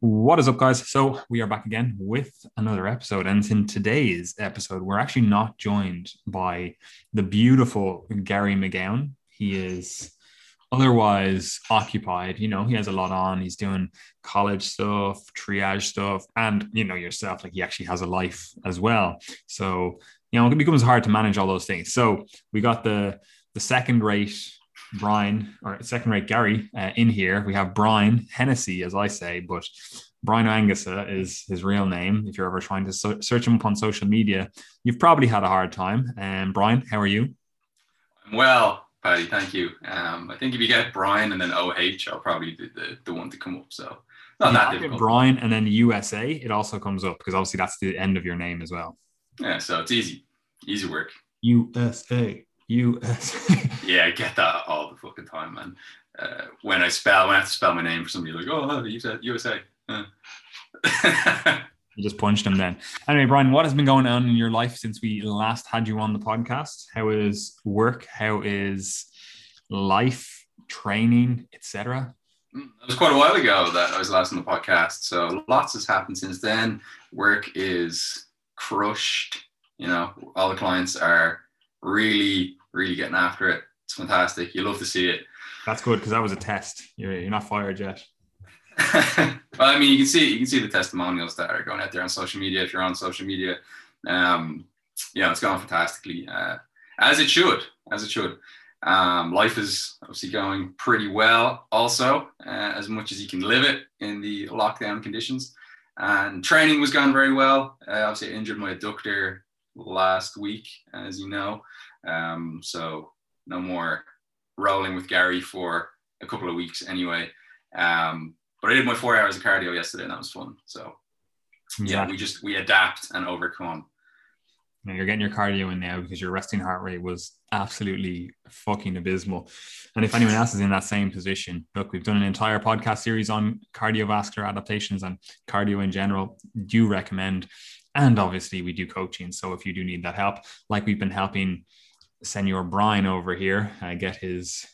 What is up, guys? So, we are back again with another episode. And in today's episode, we're actually not joined by the beautiful Gary McGowan. He is otherwise occupied. You know, he has a lot on. He's doing college stuff, triage stuff, and, you know, yourself, like he actually has a life as well. So, you know, it becomes hard to manage all those things. So, we got the the second rate Brian or second rate Gary uh, in here. We have Brian Hennessy, as I say, but Brian Aonghusa is his real name. If you're ever trying to so- search him up on social media, you've probably had a hard time. And um, Brian, how are you? I'm Well, Paddy, thank you. Um, I think if you get Brian and then OH, I'll probably be the, the one to come up. So not that difficult. Brian and then USA, it also comes up because obviously that's the end of your name as well. Yeah, so it's easy, easy work. USA. U.S. yeah, I get that all the fucking time, man. Uh, when I spell, when I have to spell my name for somebody, like, oh, you said USA. Uh. you just punched him then. Anyway, Brian, what has been going on in your life since we last had you on the podcast? How is work? How is life, training, etc.? Mm, it was quite a while ago that I was last on the podcast, so lots has happened since then. Work is crushed. You know, all the clients are really really getting after it. It's fantastic. You love to see it. That's good because that was a test. You're, you're not fired yet. well, I mean, you can see you can see the testimonials that are going out there on social media. If you're on social media, um, yeah, it's going fantastically, uh, as it should, as it should. Um, life is obviously going pretty well, also, uh, as much as you can live it in the lockdown conditions. And training was going very well. Uh, obviously, I injured my adductor last week, as you know. Um, so no more rolling with Gary for a couple of weeks anyway. Um, but I did my four hours of cardio yesterday, and that was fun. So yeah, we just we adapt and overcome. you're getting your cardio in now because your resting heart rate was absolutely fucking abysmal. And if anyone else is in that same position, look, we've done an entire podcast series on cardiovascular adaptations and cardio in general. Do recommend and obviously, we do coaching. So if you do need that help, like we've been helping Senor Brian over here uh, get his,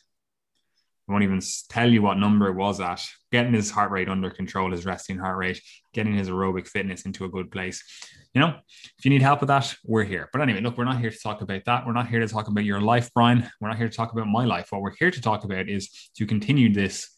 I won't even tell you what number it was at, getting his heart rate under control, his resting heart rate, getting his aerobic fitness into a good place. You know, if you need help with that, we're here. But anyway, look, we're not here to talk about that. We're not here to talk about your life, Brian. We're not here to talk about my life. What we're here to talk about is to continue this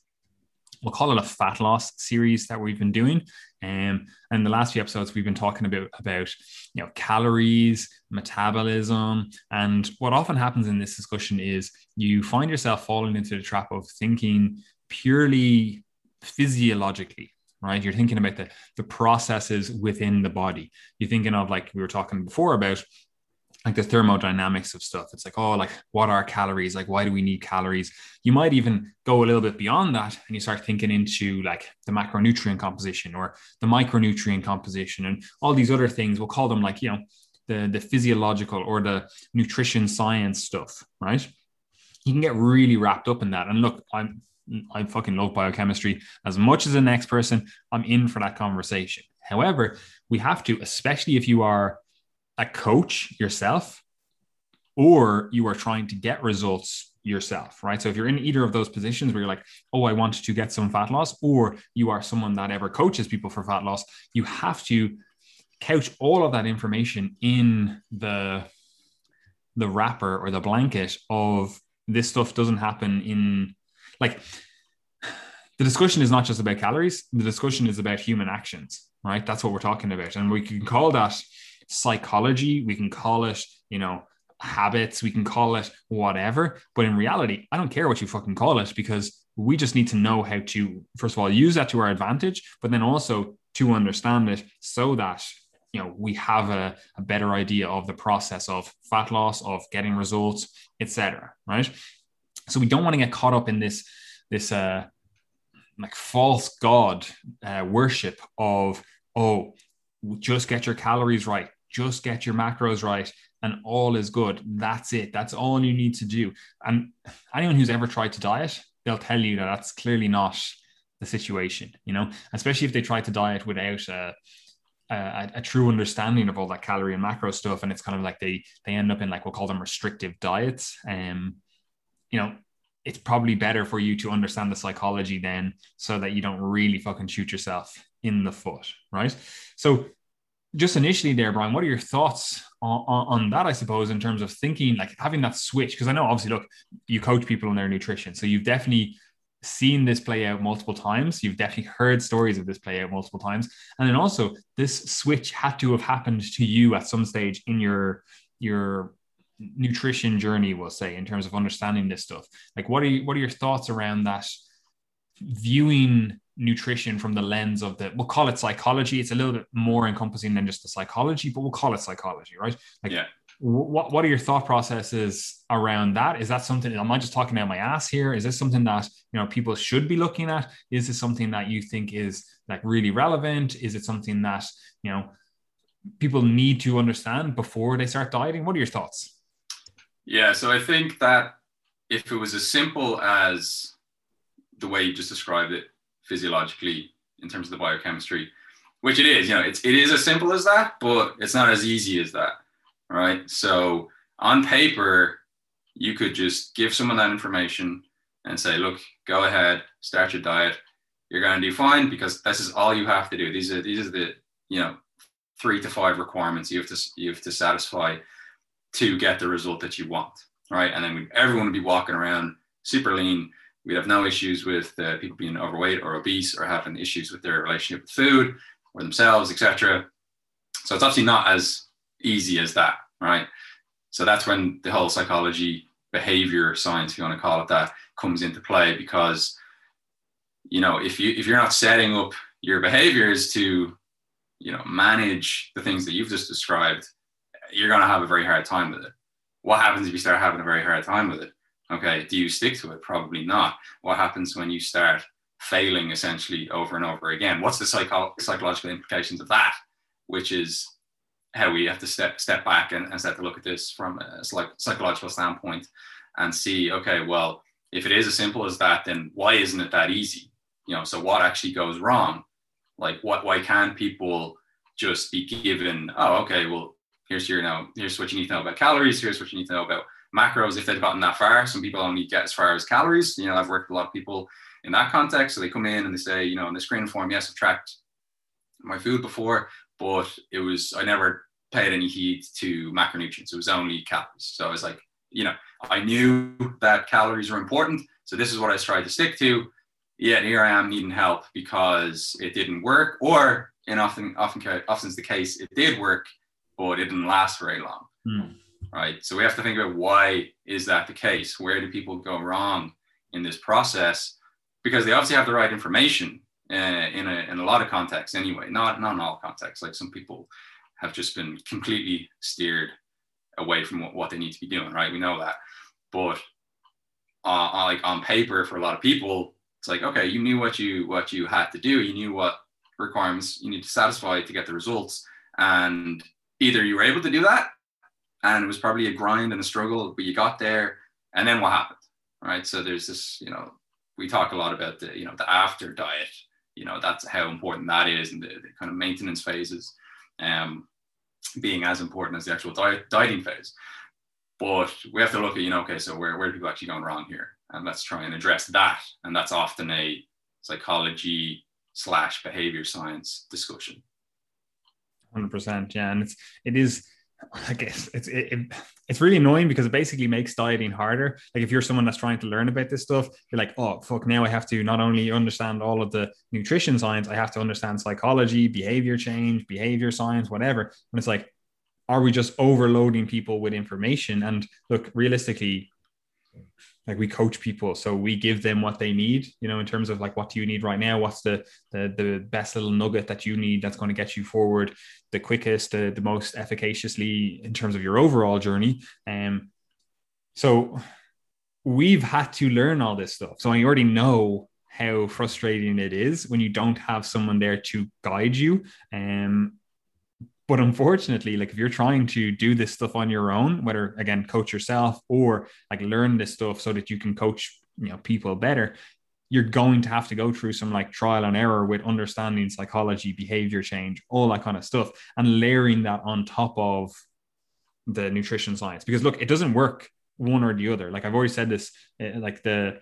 we'll call it a fat loss series that we've been doing. Um, and the last few episodes, we've been talking about about you know calories, metabolism, and what often happens in this discussion is you find yourself falling into the trap of thinking purely physiologically right? You're thinking about the the processes within the body. You're thinking of like we were talking before about like the thermodynamics of stuff. It's like, oh, like what are calories? Like, why do we need calories? You might even go a little bit beyond that and you start thinking into like the macronutrient composition or the micronutrient composition and all these other things. We'll call them like, you know, the, the physiological or the nutrition science stuff, right? You can get really wrapped up in that. And look, I'm I fucking love biochemistry as much as the next person. I'm in for that conversation. However, we have to, especially if you are a coach yourself or you are trying to get results yourself, right? So if you're in either of those positions where you're like, oh, I want to get some fat loss, or you are someone that ever coaches people for fat loss, you have to couch all of that information in the the wrapper or the blanket of this stuff doesn't happen in like the discussion is not just about calories. The discussion is about human actions right? That's what we're talking about. And we can call that psychology, we can call it, you know, habits, we can call it whatever. But in reality, I don't care what you fucking call it because we just need to know how to, first of all, use that to our advantage, but then also to understand it so that you know we have a, a better idea of the process of fat loss of getting results etc right so we don't want to get caught up in this this uh like false god uh, worship of oh just get your calories right just get your macros right and all is good. That's it. That's all you need to do. And anyone who's ever tried to diet, they'll tell you that that's clearly not the situation, you know, especially if they try to diet without a, a, a, true understanding of all that calorie and macro stuff. And it's kind of like they, they end up in like, we'll call them restrictive diets. Um, you know, it's probably better for you to understand the psychology then so that you don't really fucking shoot yourself in the foot, right? So just initially there, Brian, what are your thoughts on, on, on that, I suppose, in terms of thinking, like having that switch? Because I know obviously, look, you coach people on their nutrition. So you've definitely seen this play out multiple times. You've definitely heard stories of this play out multiple times. And then also this switch had to have happened to you at some stage in your your nutrition journey, we'll say, in terms of understanding this stuff? Like, what are you, what are your thoughts around that? Viewing nutrition from the lens of the, we'll call it psychology. It's a little bit more encompassing than just the psychology, but we'll call it psychology, right? Like, yeah. What, what are your thought processes around that? Is that something? Am I just talking out my ass here? Is this something that you know people should be looking at? Is this something that you think is like really relevant? Is it something that you know people need to understand before they start dieting? What are your thoughts? Yeah, so I think that if it was as simple as the way you just described it physiologically in terms of the biochemistry, which it is, you know, it's it is as simple as that, but it's not as easy as that, right? So on paper, you could just give someone that information and say, look, go ahead, start your diet. You're going to do fine because this is all you have to do. These are these are the you know three to five requirements you have to you have to satisfy to get the result that you want, right? And then everyone would be walking around super lean. We'd have no issues with uh, people being overweight or obese or having issues with their relationship with food or themselves, etc. So it's obviously not as easy as that, right? So that's when the whole psychology, behavior science, if you want to call it that, comes into play because you know if you if you're not setting up your behaviors to you know manage the things that you've just described you're going to have a very hard time with it. What happens if you start having a very hard time with it? Okay, do you stick to it? Probably not. What happens when you start failing essentially over and over again? What's the psycho- psychological implications of that? Which is how we have to step step back and, and start to look at this from a psych- psychological standpoint and see, okay, well, if it is as simple as that, then why isn't it that easy? You know, so what actually goes wrong? Like, what? Why can't people just be given? Oh, okay, well, here's your you know here's what you need to know about calories here's what you need to know about macros if they've gotten that far some people only get as far as calories. You know i've worked with a lot of people in that context. So they come in and they say you know in the screen form yes i've tracked my food before but it was i never paid any heed to macronutrients. It was only calories. So i was like you know i knew that calories are important. So this is what i tried to stick to. Yet here i am needing help because it didn't work or in often often often is the case it did work but it didn't last very long. Mm. Right. So we have to think about why is that the case? Where do people go wrong in this process? Because they obviously have the right information uh, in, a, in a lot of contexts anyway, not, not in all contexts. Like some people have just been completely steered away from what, what they need to be doing, right? We know that. But uh, like on paper for a lot of people, it's like, okay, you knew what you what you had to do, you knew what requirements you need to satisfy to get the results. And either you were able to do that and it was probably a grind and a struggle, but you got there and then what happened? Right. So there's this, you know, we talk a lot about the, you know, the after diet, you know, that's how important that is and the, the kind of maintenance phases um, being as important as the actual diet, dieting phase. But we have to look at, you know, okay, so where, where are people actually going wrong here? And let's try and address that. And that's often a psychology slash behavior science discussion. Hundred percent, yeah, and it's it is. I guess it's it, it, it's really annoying because it basically makes dieting harder. Like if you're someone that's trying to learn about this stuff, you're like, oh fuck, now I have to not only understand all of the nutrition science, I have to understand psychology, behavior change, behavior science, whatever. And it's like, are we just overloading people with information? And look, realistically, like we coach people so we give them what they need you know in terms of like what do you need right now? What's the the, the best little nugget that you need that's going to get you forward the quickest the, the most efficaciously in terms of your overall journey? Um so we've had to learn all this stuff. So i already know how frustrating it is when you don't have someone there to guide you. Um but unfortunately, like if you're trying to do this stuff on your own, whether again coach yourself or like learn this stuff so that you can coach you know people better, you're going to have to go through some like trial and error with understanding psychology, behavior change, all that kind of stuff, and layering that on top of the nutrition science. Because look, it doesn't work one or the other. Like I've already said this, eh, like the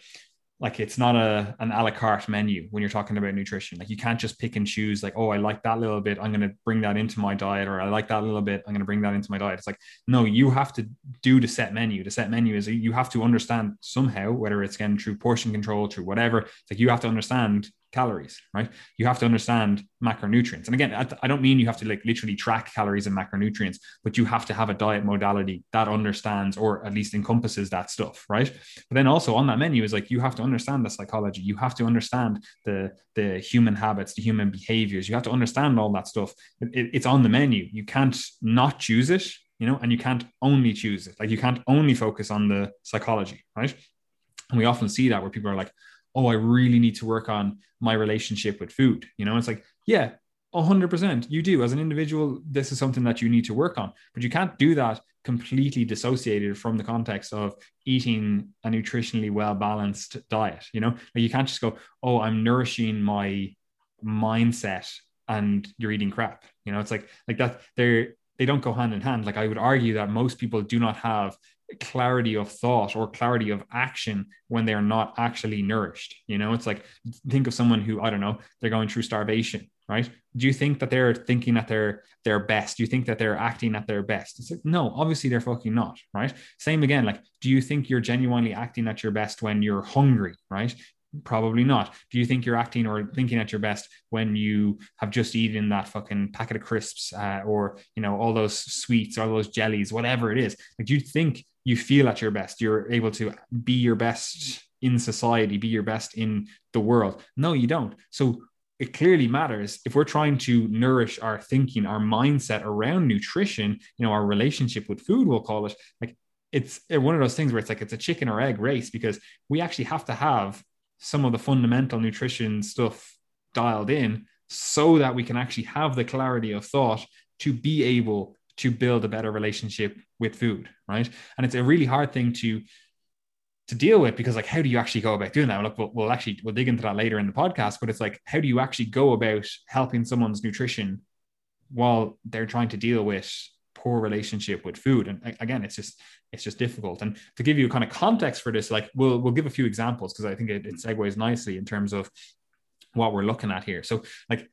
like it's not a an a la carte menu when you're talking about nutrition. Like you can't just pick and choose. Like oh, I like that little bit. I'm going to bring that into my diet, or I like that little bit. I'm going to bring that into my diet. It's like no, you have to do the set menu. The set menu is you have to understand somehow whether it's again through portion control, through whatever. It's like you have to understand calories, right? You have to understand macronutrients. And again, I, don't mean you have to like literally track calories and macronutrients, but you have to have a diet modality that understands or at least encompasses that stuff, right? But then also on that menu is like you have to understand the psychology. You have to understand the the human habits, the human behaviors. You have to understand all that stuff. It, it's on the menu. You can't not choose it, you know, and you can't only choose it. Like you can't only focus on the psychology, right? And we often see that where people are like, oh, I really need to work on my relationship with food. You know, it's like, yeah, 100% you do. As an individual this is something that you need to work on but you can't do that completely dissociated from the context of eating a nutritionally well balanced diet you know? Like you can't just go oh i'm nourishing my mindset and you're eating crap. You know it's like like that they're they don't go hand in hand. Like i would argue that most people do not have clarity of thought or clarity of action when they're not actually nourished. You know, it's like think of someone who I don't know, they're going through starvation, right? Do you think that they're thinking at their their best? Do you think that they're acting at their best? It's like, no, obviously they're fucking not, right? Same again, like, do you think you're genuinely acting at your best when you're hungry, right? Probably not. Do you think you're acting or thinking at your best when you have just eaten that fucking packet of crisps uh, or you know all those sweets, all those jellies, whatever it is? Like, do you think you feel at your best. You're able to be your best in society be your best in the world. No you don't. So it clearly matters. If we're trying to nourish our thinking our mindset around nutrition you know our relationship with food we'll call it like it's eh, one of those things where it's like it's a chicken or egg race because we actually have to have some of the fundamental nutrition stuff dialed in so that we can actually have the clarity of thought to be able to build a better relationship with food, right? And it's a really hard thing to to deal with because like how do you actually go about doing that? Look we'll, we'll, actually we'll dig into that later in the podcast but it's like how do you actually go about helping someone's nutrition while they're trying to deal with poor relationship with food? And again it's just it's just difficult. And to give you kind of context for this like we'll we'll give a few examples because i think it, it segues nicely in terms of what we're looking at here. So like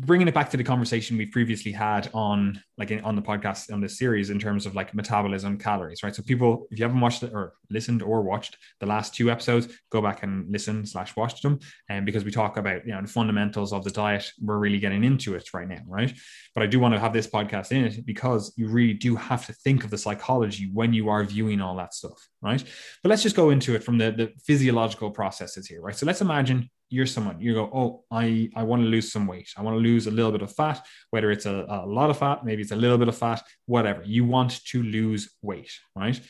bringing it back to the conversation we previously had on like in, on the podcast on this series in terms of like metabolism calories right? So people if you haven't watched it or listened or watched the last two episodes go back and listen slash watch them and because we talk about you know the fundamentals of the diet. We're really getting into it right now right? But i do want to have this podcast in it because you really do have to think of the psychology when you are viewing all that stuff right? But let's just go into it from the the physiological processes here right? So let's imagine you're someone you go oh i i want to lose some weight. I want to lose a little bit of fat whether it's a, a lot of fat maybe it's a little bit of fat whatever. You want to lose weight right?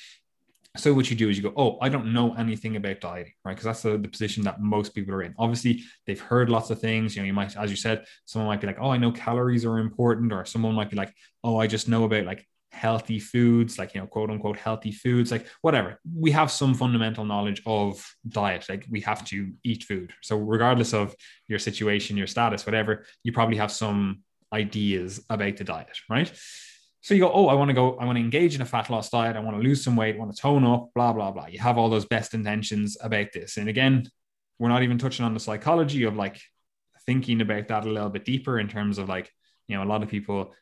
So what you do is you go oh i don't know anything about dieting right? Because that's the, the position that most people are in. Obviously they've heard lots of things you know you might as you said someone might be like oh i know calories are important or someone might be like oh i just know about like healthy foods, like, you know, quote unquote healthy foods, like whatever. We have some fundamental knowledge of diet. Like we have to eat food. So, regardless of your situation, your status, whatever, you probably have some ideas about the diet, right? So you go, oh, I want to go, I want to engage in a fat loss diet. I want to lose some weight, I want to tone up, blah, blah, blah. You have all those best intentions about this. And again, we're not even touching on the psychology of like thinking about that a little bit deeper in terms of like, you know, a lot of people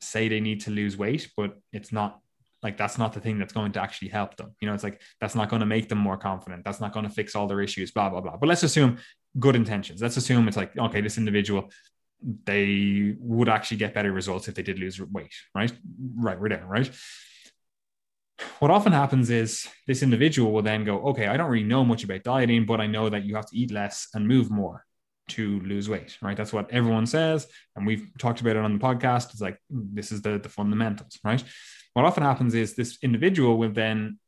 say they need to lose weight, but it's not like that's not the thing that's going to actually help them. You know, it's like that's not going to make them more confident. That's not going to fix all their issues, blah, blah, blah. But let's assume good intentions. Let's assume it's like, okay, this individual, they would actually get better results if they did lose weight, right? Right, we're there, right? What often happens is this individual will then go, okay, I don't really know much about dieting, but I know that you have to eat less and move more to lose weight, right? That's what everyone says. And we've talked about it on the podcast. It's like, hmm, this is the, the fundamentals, right? What often happens is this individual will then,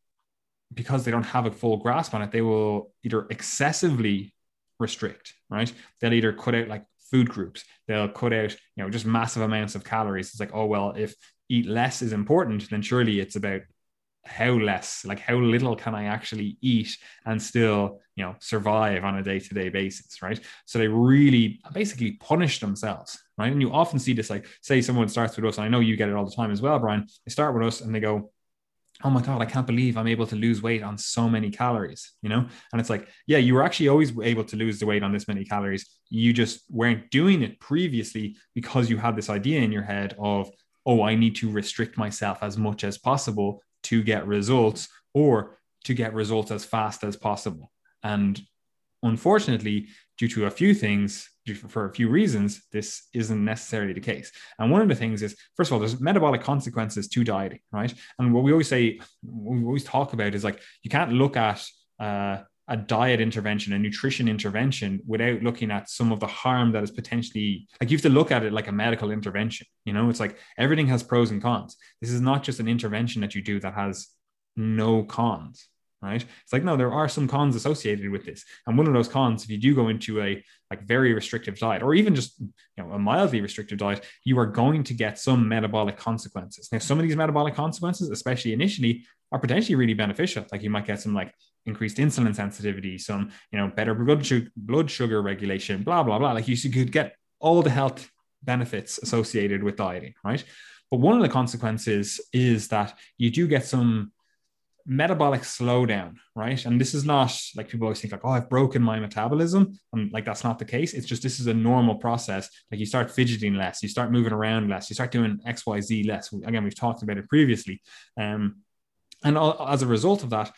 because they don't have a full grasp on it, they will either excessively restrict, right? They'll either cut out like food groups, they'll cut out, you know, just massive amounts of calories. It's like, oh, well, if eat less is important, then surely it's about how less like how little can i actually eat and still you know survive on a day-to-day basis right? So they really basically punish themselves right? And you often see this like say someone starts with us and i know you get it all the time as well brian they start with us and they go oh my god i can't believe i'm able to lose weight on so many calories you know? And it's like yeah you were actually always able to lose the weight on this many calories. You just weren't doing it previously because you had this idea in your head of oh i need to restrict myself as much as possible to get results or to get results as fast as possible and unfortunately due to a few things for a few reasons, this isn't necessarily the case. And one of the things is, first of all, there's metabolic consequences to dieting, right? And what we always say, we always talk about is like you can't look at uh, a diet intervention, a nutrition intervention, without looking at some of the harm that is potentially like you have to look at it like a medical intervention. You know, it's like everything has pros and cons. This is not just an intervention that you do that has no cons right? It's like, no, there are some cons associated with this. And one of those cons, if you do go into a like very restrictive diet or even just you know a mildly restrictive diet, you are going to get some metabolic consequences. Now, some of these metabolic consequences, especially initially, are potentially really beneficial. Like you might get some like increased insulin sensitivity, some, you know, better blood sugar, blood sugar regulation, blah, blah, blah. Like you could get all the health benefits associated with dieting, right? But one of the consequences is that you do get some metabolic slowdown, right? And this is not like people always think like, oh, I've broken my metabolism. And like that's not the case. It's just this is a normal process. Like you start fidgeting less, you start moving around less, you start doing X, Y, Z less. Again, we've talked about it previously. Um, and all, as a result of that,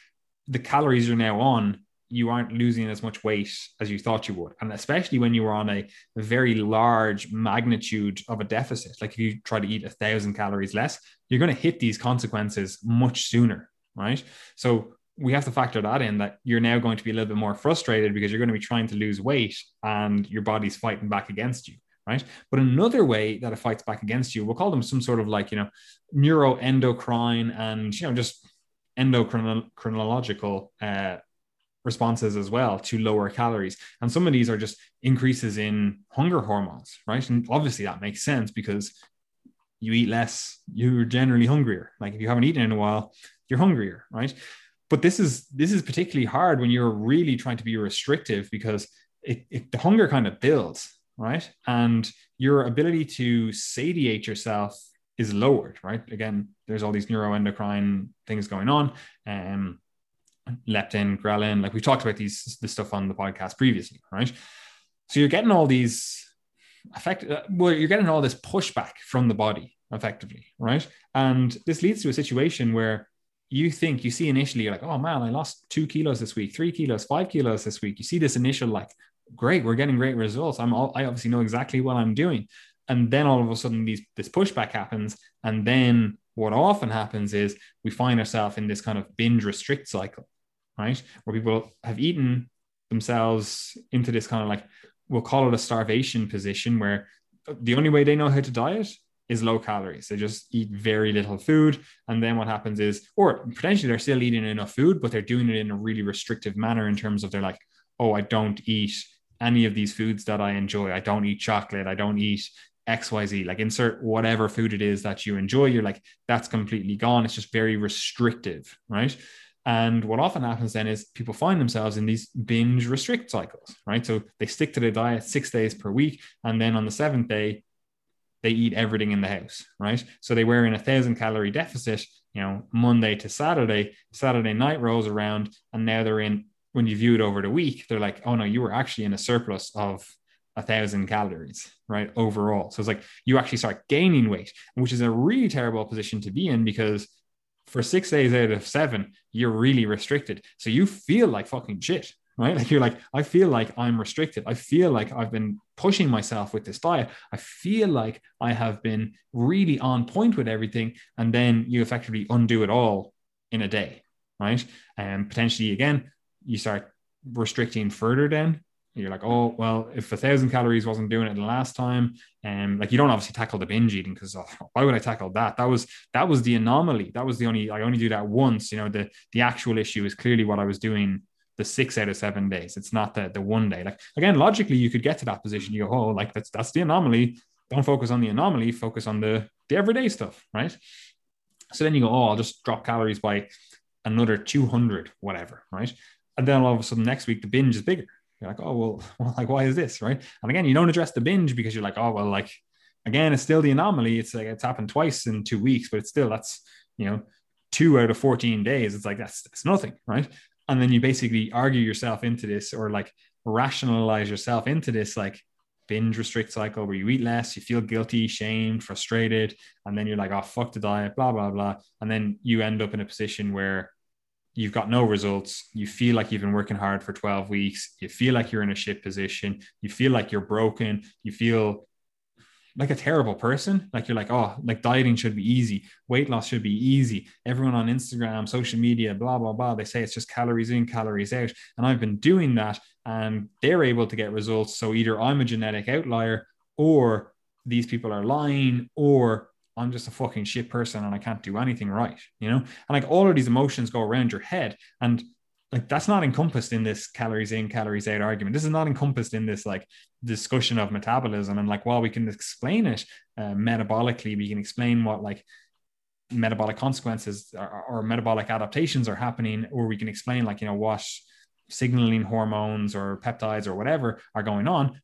the calories you're now on, you aren't losing as much weight as you thought you would. And especially when you were on a very large magnitude of a deficit, like if you try to eat a thousand calories less, you're going to hit these consequences much sooner right? So we have to factor that in that you're now going to be a little bit more frustrated because you're going to be trying to lose weight and your body's fighting back against you right? But another way that it fights back against you we'll call them some sort of like you know neuroendocrine and you know just endocrinological uh, responses as well to lower calories. And some of these are just increases in hunger hormones right? And obviously that makes sense because you eat less you're generally hungrier. Like if you haven't eaten in a while you're hungrier, right? But this is this is particularly hard when you're really trying to be restrictive because it, it the hunger kind of builds, right? And your ability to satiate yourself is lowered, right? Again, there's all these neuroendocrine things going on. Um, leptin, ghrelin, like we talked about these this stuff on the podcast previously, right? So you're getting all these effect uh, well, you're getting all this pushback from the body effectively, right? And this leads to a situation where you think you see initially, you're like, oh man, I lost two kilos this week, three kilos, five kilos this week. You see this initial like, great, we're getting great results. I'm all, I obviously know exactly what I'm doing. And then all of a sudden, these this pushback happens, and then what often happens is we find ourselves in this kind of binge restrict cycle, right? Where people have eaten themselves into this kind of like we'll call it a starvation position where the only way they know how to diet is low calories. They just eat very little food. And then what happens is, or potentially they're still eating enough food, but they're doing it in a really restrictive manner in terms of they're like, oh, I don't eat any of these foods that I enjoy. I don't eat chocolate. I don't eat XYZ. Like insert whatever food it is that you enjoy. You're like, that's completely gone. It's just very restrictive, right? And what often happens then is people find themselves in these binge restrict cycles, right? So they stick to their diet six days per week. And then on the seventh day, they eat everything in the house, right? So they were in a thousand calorie deficit, you know, Monday to Saturday. Saturday night rolls around, and now they're in. When you view it over the week, they're like, oh no, you were actually in a surplus of a thousand calories, right? Overall. So it's like you actually start gaining weight, which is a really terrible position to be in because for six days out of seven, you're really restricted. So you feel like fucking shit, right? Like you're like, I feel like I'm restricted. I feel like I've been pushing myself with this diet. I feel like I have been really on point with everything. And then you effectively undo it all in a day, right? And potentially again, you start restricting further then. You're like, oh, well, if a thousand calories wasn't doing it the last time, and um, like you don't obviously tackle the binge eating because oh, why would I tackle that? That was that was the anomaly. That was the only I only do that once. You know, the the actual issue is clearly what I was doing the six out of seven days. It's not the the one day. Like again, logically, you could get to that position. You go, oh, like that's that's the anomaly. Don't focus on the anomaly. Focus on the the everyday stuff, right? So then you go, oh, I'll just drop calories by another two hundred, whatever, right? And then all of a sudden next week the binge is bigger. You're like, oh well, well, like why is this, right? And again, you don't address the binge because you're like, oh well, like again, it's still the anomaly. It's like it's happened twice in two weeks, but it's still that's you know two out of 14 days, it's like that's that's nothing, right? And then you basically argue yourself into this or like rationalize yourself into this like binge restrict cycle where you eat less, you feel guilty, shamed, frustrated, and then you're like, oh fuck the diet, blah, blah, blah. And then you end up in a position where you've got no results. You feel like you've been working hard for 12 weeks. You feel like you're in a shit position. You feel like you're broken. You feel like a terrible person. Like you're like, oh, like dieting should be easy. Weight loss should be easy. Everyone on Instagram, social media, blah, blah, blah. They say it's just calories in, calories out. And I've been doing that and they're able to get results. So either I'm a genetic outlier or these people are lying or I'm just a fucking shit person and I can't do anything right, you know? And like all of these emotions go around your head. And like that's not encompassed in this calories in, calories out argument. This is not encompassed in this like discussion of metabolism. And like while we can explain it uh, metabolically, we can explain what like metabolic consequences or, or metabolic adaptations are happening, or we can explain like, you know, what signaling hormones or peptides or whatever are going on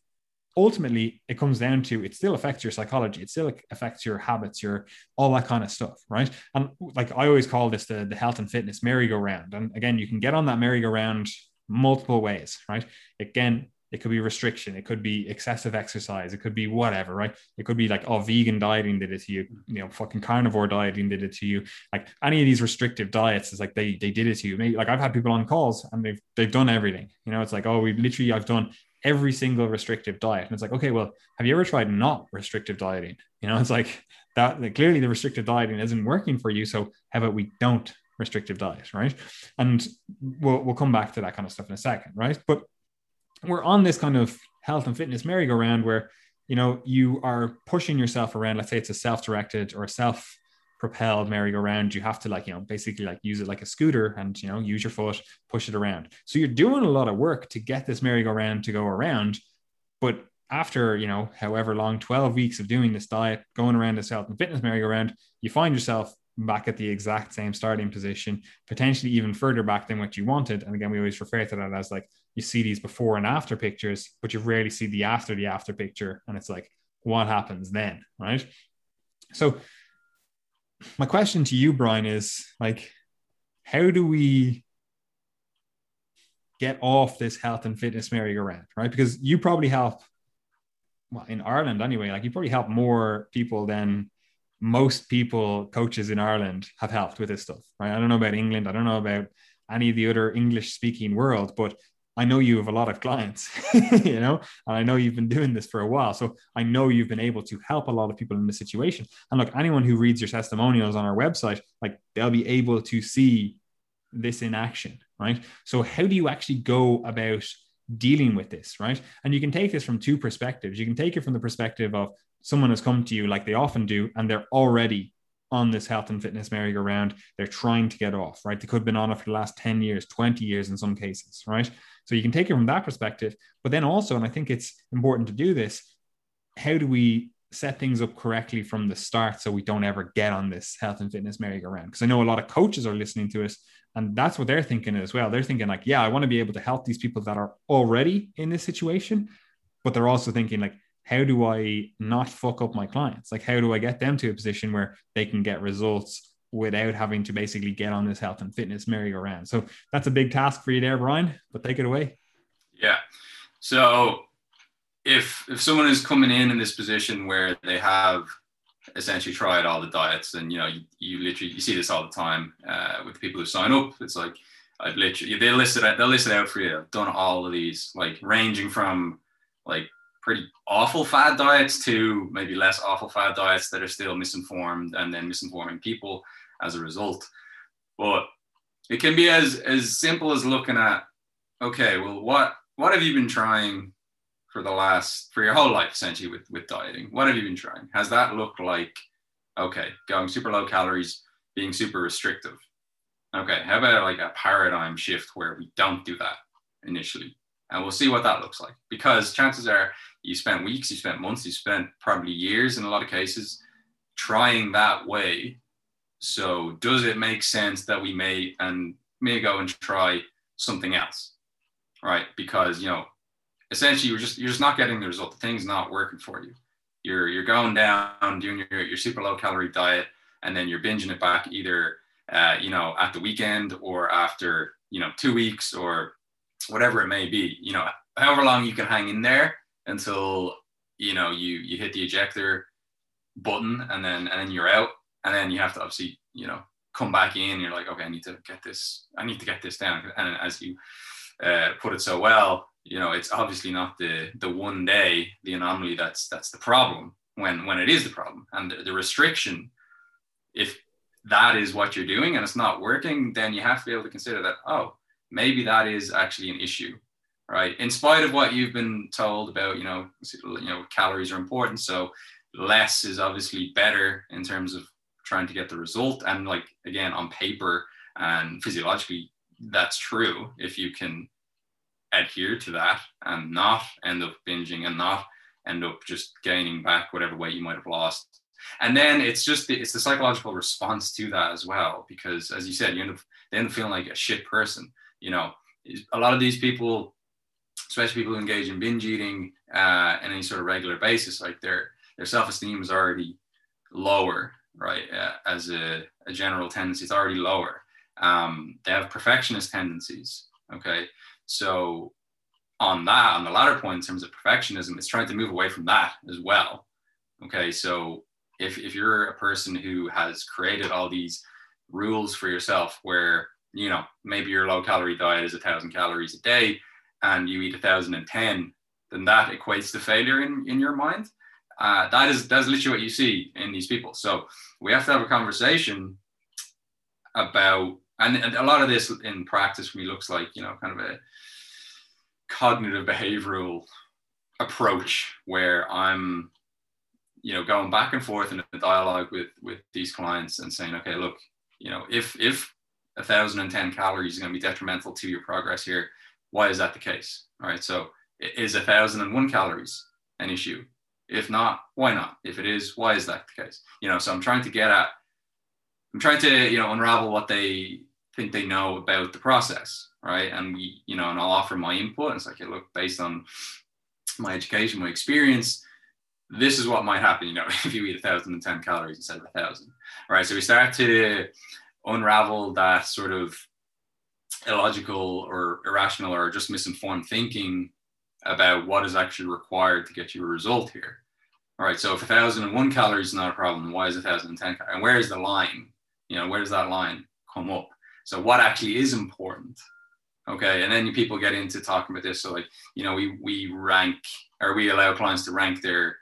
ultimately it comes down to it still affects your psychology. It still affects your habits your all that kind of stuff right? And like i always call this the, the health and fitness merry-go-round. And again you can get on that merry-go-round multiple ways right? Again it could be restriction. It could be excessive exercise. It could be whatever right? It could be like oh vegan dieting did it to you you know fucking carnivore dieting did it to you. Like any of these restrictive diets is like they they did it to you. Maybe, like i've had people on calls and they've they've done everything. You know it's like oh we literally i've done every single restrictive diet. And it's like, okay, well, have you ever tried not restrictive dieting? You know, it's like that like, clearly the restrictive dieting isn't working for you. So how about we don't restrictive diet, right? And we'll we'll come back to that kind of stuff in a second, right? But we're on this kind of health and fitness merry-go-round where you know you are pushing yourself around. Let's say it's a self-directed or a self propelled merry-go-round you have to like you know basically like use it like a scooter and you know use your foot push it around. So you're doing a lot of work to get this merry-go-round to go around. But after you know however long 12 weeks of doing this diet going around this health and fitness merry-go-round you find yourself back at the exact same starting position potentially even further back than what you wanted. And again we always refer to that as like you see these before and after pictures but you rarely see the after the after picture. And it's like what happens then right? So my question to you, Brian, is like, how do we get off this health and fitness merry-go-round, right? Because you probably help well, in Ireland anyway, like you probably help more people than most people, coaches in Ireland have helped with this stuff, right? I don't know about England. I don't know about any of the other English speaking world, but I know you have a lot of clients, you know, and I know you've been doing this for a while. So I know you've been able to help a lot of people in this situation. And look, anyone who reads your testimonials on our website, like they'll be able to see this in action, right? So how do you actually go about dealing with this, right? And you can take this from two perspectives. You can take it from the perspective of someone has come to you like they often do, and they're already on this health and fitness merry-go-round. They're trying to get off, right? They could have been on it for the last 10 years, 20 years in some cases, right? So you can take it from that perspective. But then also, and I think it's important to do this, how do we set things up correctly from the start so we don't ever get on this health and fitness merry-go-round? Because I know a lot of coaches are listening to us and that's what they're thinking as well. They're thinking, like, yeah, I want to be able to help these people that are already in this situation. But they're also thinking, like, how do I not fuck up my clients? Like, how do I get them to a position where they can get results without having to basically get on this health and fitness merry-go-round. So that's a big task for you there, Brian, but take it away. Yeah. So if if someone is coming in in this position where they have essentially tried all the diets and you know you, you literally you see this all the time uh, with people who sign up it's like I've literally they list it out, they'll list it out for you I've done all of these like ranging from like pretty awful fad diets to maybe less awful fad diets that are still misinformed and then misinforming people as a result. But it can be as as simple as looking at, okay, well, what what have you been trying for the last for your whole life essentially with with dieting? What have you been trying? Has that looked like, okay, going super low calories, being super restrictive? Okay, how about like a paradigm shift where we don't do that initially? And we'll see what that looks like. Because chances are you spent weeks, you spent months, you spent probably years in a lot of cases trying that way so does it make sense that we may and may go and try something else, right? Because you know, essentially you're just you're just not getting the result. The thing's not working for you. You're you're going down doing your your super low calorie diet, and then you're binging it back either uh, you know, at the weekend or after, you know, two weeks or whatever it may be, you know, however long you can hang in there until, you know, you, you hit the ejector button and then, and then you're out. And then you have to obviously, you know, come back in. You're like, okay, I need to get this, I need to get this down. And as you uh, put it so well, you know, it's obviously not the, the one day, the anomaly that's, that's the problem when, when it is the problem and the, the restriction, if that is what you're doing and it's not working, then you have to be able to consider that, oh, maybe that is actually an issue, right? In spite of what you've been told about, you know, you know, calories are important. So less is obviously better in terms of trying to get the result. And like, again, on paper and physiologically, that's true. If you can adhere to that and not end up binging and not end up just gaining back whatever weight you might have lost and then it's just the, it's the psychological response to that as well because as you said you end up they end up feeling like a shit person you know a lot of these people especially people who engage in binge eating uh, on any sort of regular basis like their their self-esteem is already lower right uh, as a, a, general tendency it's already lower. Um, they have perfectionist tendencies okay? So on that on the latter point in terms of perfectionism it's trying to move away from that as well okay? So if, if you're a person who has created all these rules for yourself where you know maybe your low calorie diet is a thousand calories a day and you eat a thousand and ten then that equates to failure in, in your mind uh, that is that's literally what you see in these people. So we have to have a conversation about and, and a lot of this in practice for me looks like you know kind of a cognitive behavioral approach where i'm you know going back and forth in a dialogue with with these clients and saying okay look you know if if 1010 calories is going to be detrimental to your progress here why is that the case all right? So is 1001 calories an issue if not why not if it is why is that the case you know so i'm trying to get at i'm trying to you know unravel what they think they know about the process right and we you know and i'll offer my input and it's like hey, look based on my education my experience this is what might happen, you know, if you eat a thousand and ten calories instead of a thousand. Right. So we start to unravel that sort of illogical or irrational or just misinformed thinking about what is actually required to get you a result here. All right. So if a thousand and one calories is not a problem, why is a thousand and ten? And where is the line? You know, where does that line come up? So what actually is important? Okay. And then people get into talking about this. So like, you know, we we rank or we allow clients to rank their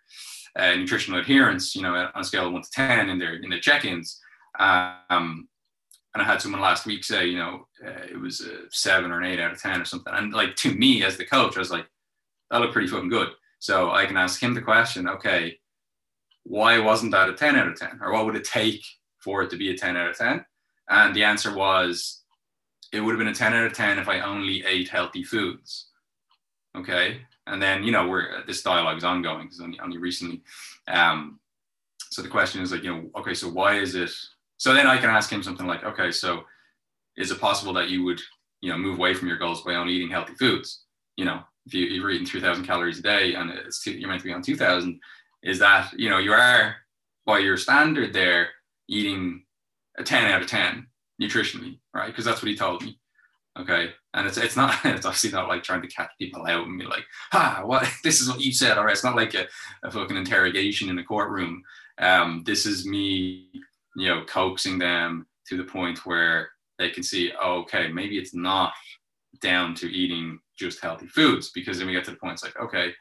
uh, nutritional adherence, you know, on a scale of one to 10 in their, in their check-ins. Um, and I had someone last week say, you know, uh, it was a seven or an eight out of 10 or something. And like to me as the coach, I was like, that looked pretty fucking good. So I can ask him the question, okay, why wasn't that a 10 out of 10? Or what would it take for it to be a 10 out of 10? And the answer was, it would have been a 10 out of 10 if I only ate healthy foods. Okay. And then, you know, we're this dialogue is ongoing because only, only recently. Um, so the question is like, you know, okay, so why is it? So then I can ask him something like, okay, so is it possible that you would, you know, move away from your goals by only eating healthy foods? You know, if you, you're eating 3,000 calories a day and it's two, you're meant to be on 2,000, is that, you know, you are by your standard there eating a 10 out of 10 nutritionally, right? Because that's what he told me. Okay. And it's it's not it's obviously not like trying to catch people out and be like, ah, what this is what you said. All right. It's not like a, a fucking interrogation in a courtroom. Um, this is me, you know, coaxing them to the point where they can see, oh, okay, maybe it's not down to eating just healthy foods because then we get to the point it's like, okay,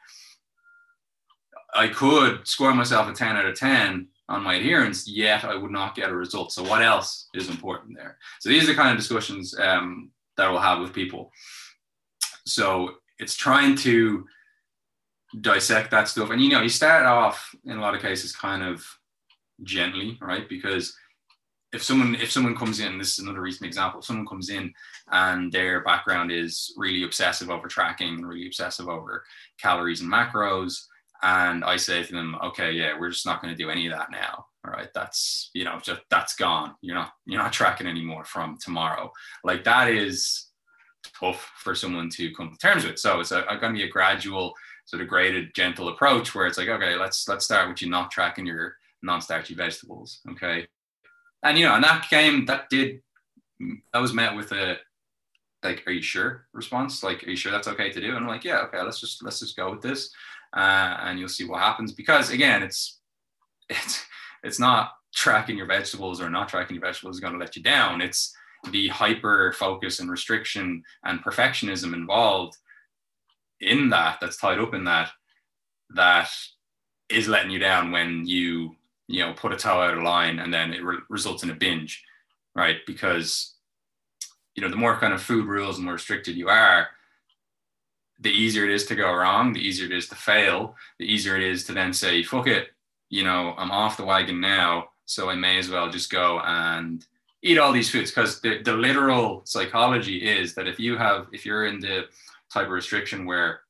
I could score myself a 10 out of 10 on my adherence, yet I would not get a result. So what else is important there? So these are the kind of discussions um, that we'll have with people. So it's trying to dissect that stuff. And you know, you start off in a lot of cases kind of gently, right? Because if someone if someone comes in, this is another recent example, if someone comes in and their background is really obsessive over tracking really obsessive over calories and macros, and I say to them, okay, yeah, we're just not going to do any of that now. All right that's you know just that's gone. You're not you're not tracking anymore from tomorrow. Like that is tough for someone to come to terms with. So it's going to be a gradual sort of graded gentle approach where it's like okay let's let's start with you not tracking your non-starchy vegetables. Okay? And you know, and that came that did that was met with a like, are you sure response? Like, are you sure that's okay to do? And I'm like, yeah, okay, let's just let's just go with this, uh, and you'll see what happens. Because again, it's it's it's not tracking your vegetables or not tracking your vegetables is going to let you down. It's the hyper focus and restriction and perfectionism involved in that that's tied up in that that is letting you down when you you know put a toe out of line and then it re- results in a binge right because you know the more kind of food rules and more restricted you are the easier it is to go wrong the easier it is to fail the easier it is to then say fuck it you know i'm off the wagon now so i may as well just go and eat all these foods because the, the literal psychology is that if you have if you're in the type of restriction where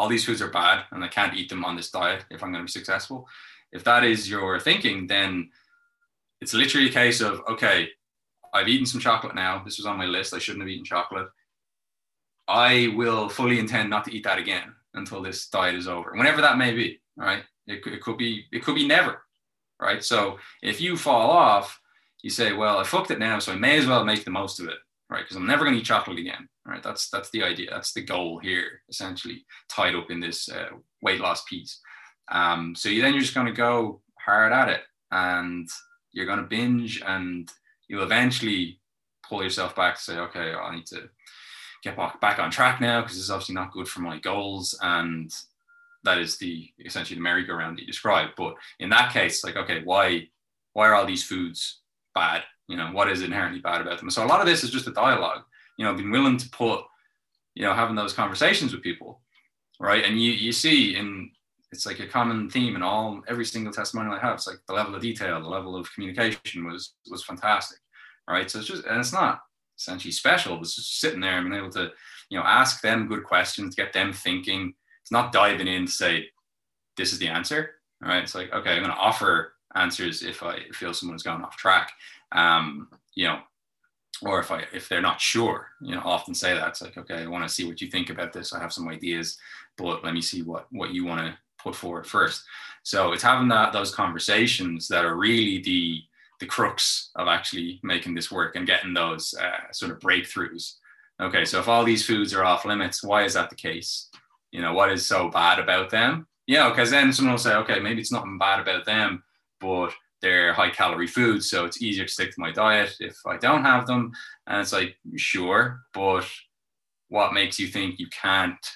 all these foods are bad and I can't eat them on this diet if I'm going to be successful. If that is your thinking, then it's literally a case of, okay, I've eaten some chocolate now. This was on my list. I shouldn't have eaten chocolate. I will fully intend not to eat that again until this diet is over, whenever that may be, right? It, it could be, it could be never, right? So if you fall off, you say, well, I fucked it now, so I may as well make the most of it, right? Because I'm never going to eat chocolate again, right? That's that's the idea. That's the goal here, essentially tied up in this uh, weight loss piece. Um, so you then you're just going to go hard at it, and you're going to binge, and you'll eventually pull yourself back to say, okay, I need to get back on track now because this is obviously not good for my goals, and that is the essentially the merry-go-round that you described. But in that case, like, okay, why why are all these foods bad? You know, what is inherently bad about them? So a lot of this is just a dialogue. You know, being willing to put, you know, having those conversations with people, right? And you you see in it's like a common theme in all every single testimonial I have. It's like the level of detail, the level of communication was was fantastic, right? So it's just and it's not essentially special, but it's just sitting there and being able to, you know, ask them good questions, get them thinking. It's not diving in to say, this is the answer. Right. It's like, okay, I'm going to offer answers if I feel someone's gone off track. Um, you know, or if I if they're not sure, you know, I often say that it's like, okay, I want to see what you think about this. I have some ideas, but let me see what what you want to put forward first. So it's having that those conversations that are really the the crux of actually making this work and getting those uh, sort of breakthroughs. Okay, so if all these foods are off limits, why is that the case? You know, what is so bad about them? Yeah, because then someone will say, okay, maybe it's nothing bad about them, but they're high calorie foods, so it's easier to stick to my diet if I don't have them. And it's like, sure, but what makes you think you can't,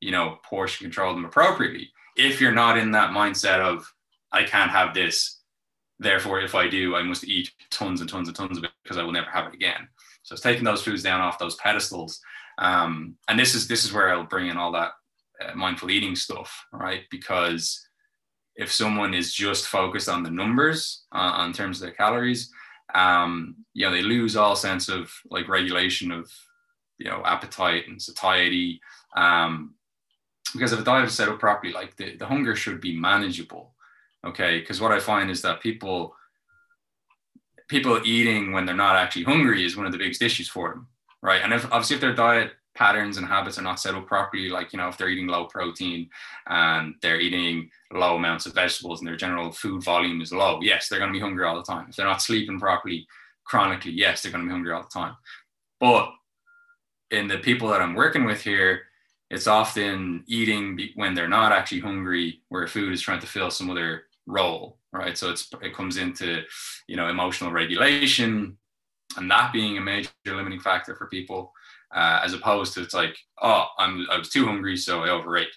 you know, portion control them appropriately? If you're not in that mindset of, I can't have this, therefore, if I do, I must eat tons and tons and tons of it because I will never have it again. So it's taking those foods down off those pedestals. Um, and this is this is where I'll bring in all that uh, mindful eating stuff, right? Because if someone is just focused on the numbers uh, on terms of their calories, um, you know, they lose all sense of like regulation of, you know, appetite and satiety. Um, because if a diet is set up properly, like the, the hunger should be manageable. Okay. Because what I find is that people, people eating when they're not actually hungry is one of the biggest issues for them. Right. And if obviously if their diet patterns and habits are not set up properly, like, you know, if they're eating low protein and they're eating low amounts of vegetables and their general food volume is low, yes, they're going to be hungry all the time. If they're not sleeping properly chronically, yes, they're going to be hungry all the time. But in the people that I'm working with here, it's often eating when they're not actually hungry, where food is trying to fill some other role, right? So it's it comes into, you know, emotional regulation, and that being a major limiting factor for people uh, as opposed to it's like, oh, I'm I was too hungry, so I overate.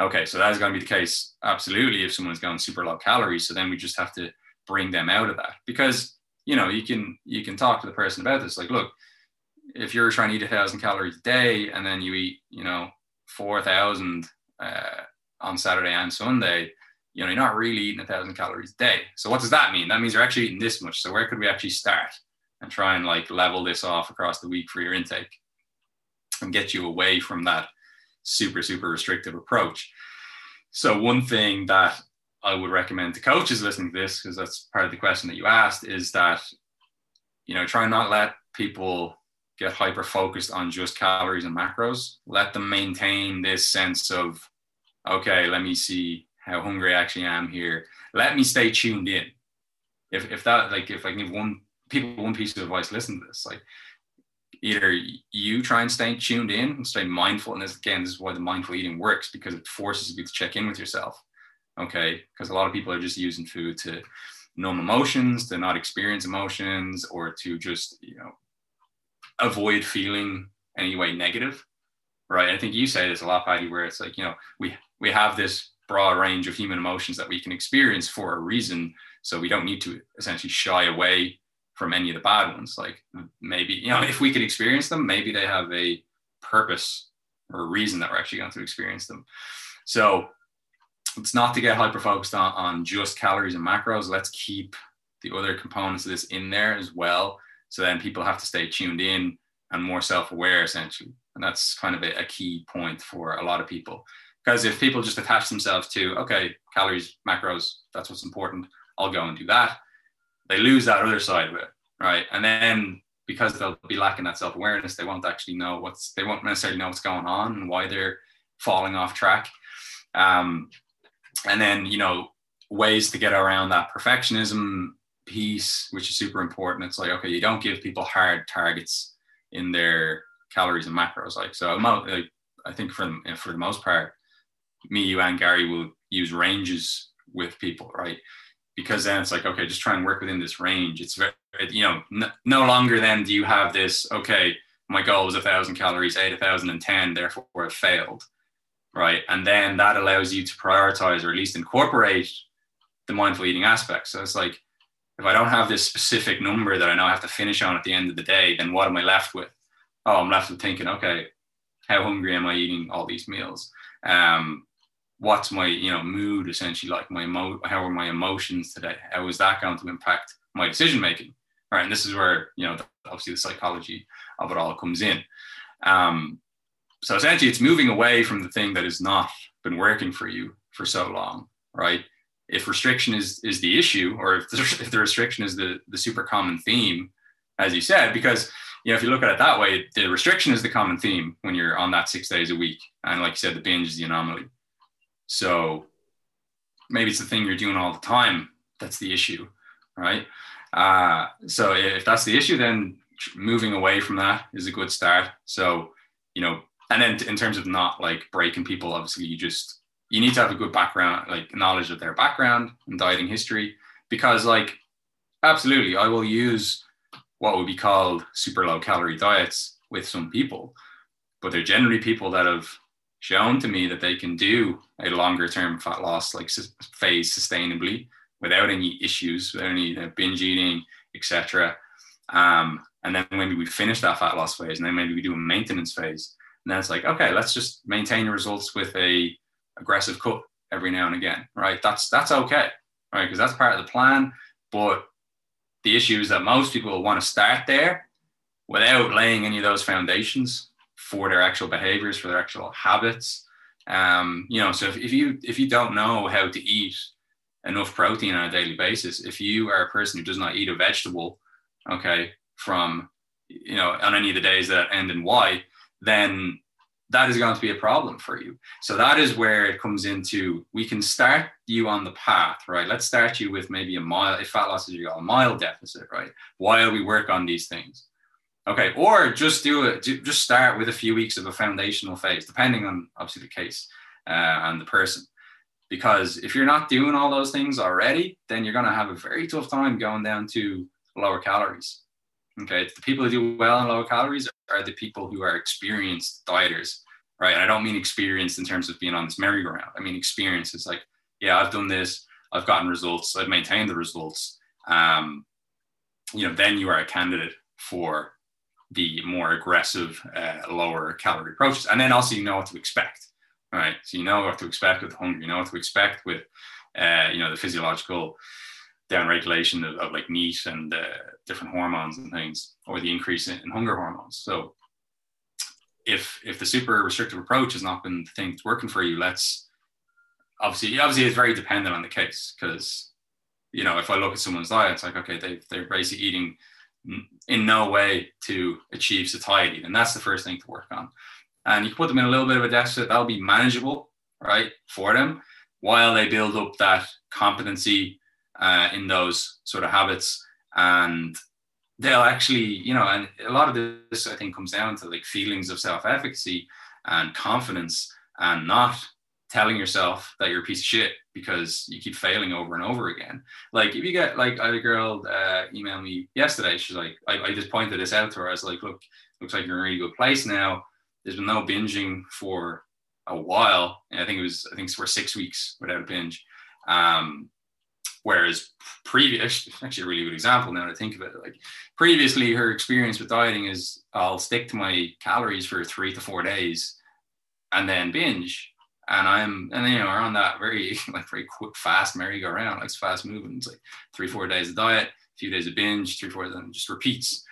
Okay, so that is going to be the case absolutely if someone's going super low calories. So then we just have to bring them out of that because you know you can you can talk to the person about this. Like, look, if you're trying to eat a thousand calories a day and then you eat you know four thousand uh, on Saturday and Sunday, you know you're not really eating a thousand calories a day. So what does that mean? That means you're actually eating this much. So where could we actually start and try and like level this off across the week for your intake? and get you away from that super, super restrictive approach. So, one thing that I would recommend to coaches listening to this, because that's part of the question that you asked, is that, you know, try not let people get hyper focused on just calories and macros. Let them maintain this sense of, okay, let me see how hungry I actually am here. Let me stay tuned in. if if that like if I give one people one piece of advice, listen to this. Like either you try and stay tuned in and stay mindful. And this again, this is why the mindful eating works because it forces you to check in with yourself. Okay. Because a lot of people are just using food to numb emotions, to not experience emotions, or to just, you know, avoid feeling any way negative. Right. I think you say this a lot, Patty, where it's like, you know, we we have this broad range of human emotions that we can experience for a reason. So we don't need to essentially shy away from any of the bad ones. Like maybe, you know, if we could experience them, maybe they have a purpose or a reason that we're actually going to experience them. So it's not to get hyper focused on, on just calories and macros. Let's keep the other components of this in there as well. So then people have to stay tuned in and more self-aware essentially. And that's kind of a, a key point for a lot of people. Because if people just attach themselves to, okay, calories, macros, that's what's important, I'll go and do that they lose that other side of it, right? And then because they'll be lacking that self awareness, they won't actually know what's they won't necessarily know what's going on and why they're falling off track. Um, and then you know ways to get around that perfectionism piece, which is super important. It's like okay, you don't give people hard targets in their calories and macros. Like so, I think for for the most part, me, you, and Gary will use ranges with people, right? because then it's like okay just try and work within this range it's very you know n- no longer then do you have this okay my goal was a thousand calories eight a thousand and ten therefore it failed right and then that allows you to prioritize or at least incorporate the mindful eating aspect so it's like if i don't have this specific number that i know i have to finish on at the end of the day then what am i left with? Oh i'm left with thinking okay how hungry am i eating all these meals? Um, what's my you know mood essentially? Like my emo- how are my emotions today? How is that going to impact my decision making right and this is where you know obviously the psychology of it all comes in. Um, so essentially it's moving away from the thing that has not been working for you for so long right if restriction is is the issue or if the, if the restriction is the the super common theme as you said because you know if you look at it that way the restriction is the common theme when you're on that six days a week and like you said the binge is the anomaly so maybe it's the thing you're doing all the time that's the issue, right? Uh, so if that's the issue, then moving away from that is a good start. So, you know, and then in terms of not like breaking people, obviously you just you need to have a good background, like knowledge of their background and dieting history, because like absolutely, I will use what would be called super low calorie diets with some people, but they're generally people that have shown to me that they can do a longer term fat loss like phase sustainably without any issues, without any uh, binge eating, etc. Um, and then maybe we finish that fat loss phase, and then maybe we do a maintenance phase. And then it's like, okay, let's just maintain the results with a aggressive cut every now and again, right? That's that's okay, right? Because that's part of the plan. But the issue is that most people want to start there without laying any of those foundations for their actual behaviors, for their actual habits. Um, you know, so if, if you if you don't know how to eat enough protein on a daily basis, if you are a person who does not eat a vegetable, okay, from you know on any of the days that end in Y, then that is going to be a problem for you. So that is where it comes into we can start you on the path, right? Let's start you with maybe a mile, if fat loss is you got a mile deficit, right? While we work on these things. Okay, or just do it. Just start with a few weeks of a foundational phase, depending on obviously the case uh, and the person. Because if you're not doing all those things already, then you're going to have a very tough time going down to lower calories. Okay, the people who do well on lower calories are the people who are experienced dieters, right? And I don't mean experienced in terms of being on this merry-go-round. I mean experience. It's like, yeah, I've done this, I've gotten results, I've maintained the results. Um, you know, then you are a candidate for the more aggressive, uh, lower calorie approaches. And then also you know what to expect, right? So you know what to expect with hunger, you know what to expect with, uh, you know, the physiological downregulation of, of like meat and uh, different hormones and things, or the increase in, in, hunger hormones. So if if the super restrictive approach has not been the thing that's working for you, let's obviously obviously it's very dependent on the case because you know if I look at someone's diet, it's like okay they they're basically eating in no way to achieve satiety. And that's the first thing to work on. And you can put them in a little bit of a deficit, that'll be manageable, right, for them while they build up that competency uh, in those sort of habits and they'll actually, you know, and a lot of this I think comes down to like feelings of self-efficacy and confidence and not telling yourself that you're a piece of shit because you keep failing over and over again. Like if you get like I had a girl uh, email me yesterday, she's like, I, I just pointed this out to her. I was like, look, looks like you're in a really good place now. There's been no binging for a while. And I think it was, I think it's for six weeks without a binge. Um, whereas previous, actually a really good example now to think of it, like previously her experience with dieting is I'll stick to my calories for three to four days and then binge. And I'm and you know we're on that very like very quick fast merry-go-round like fast moving it's like three four days of diet a few days of binge three four then just repeats.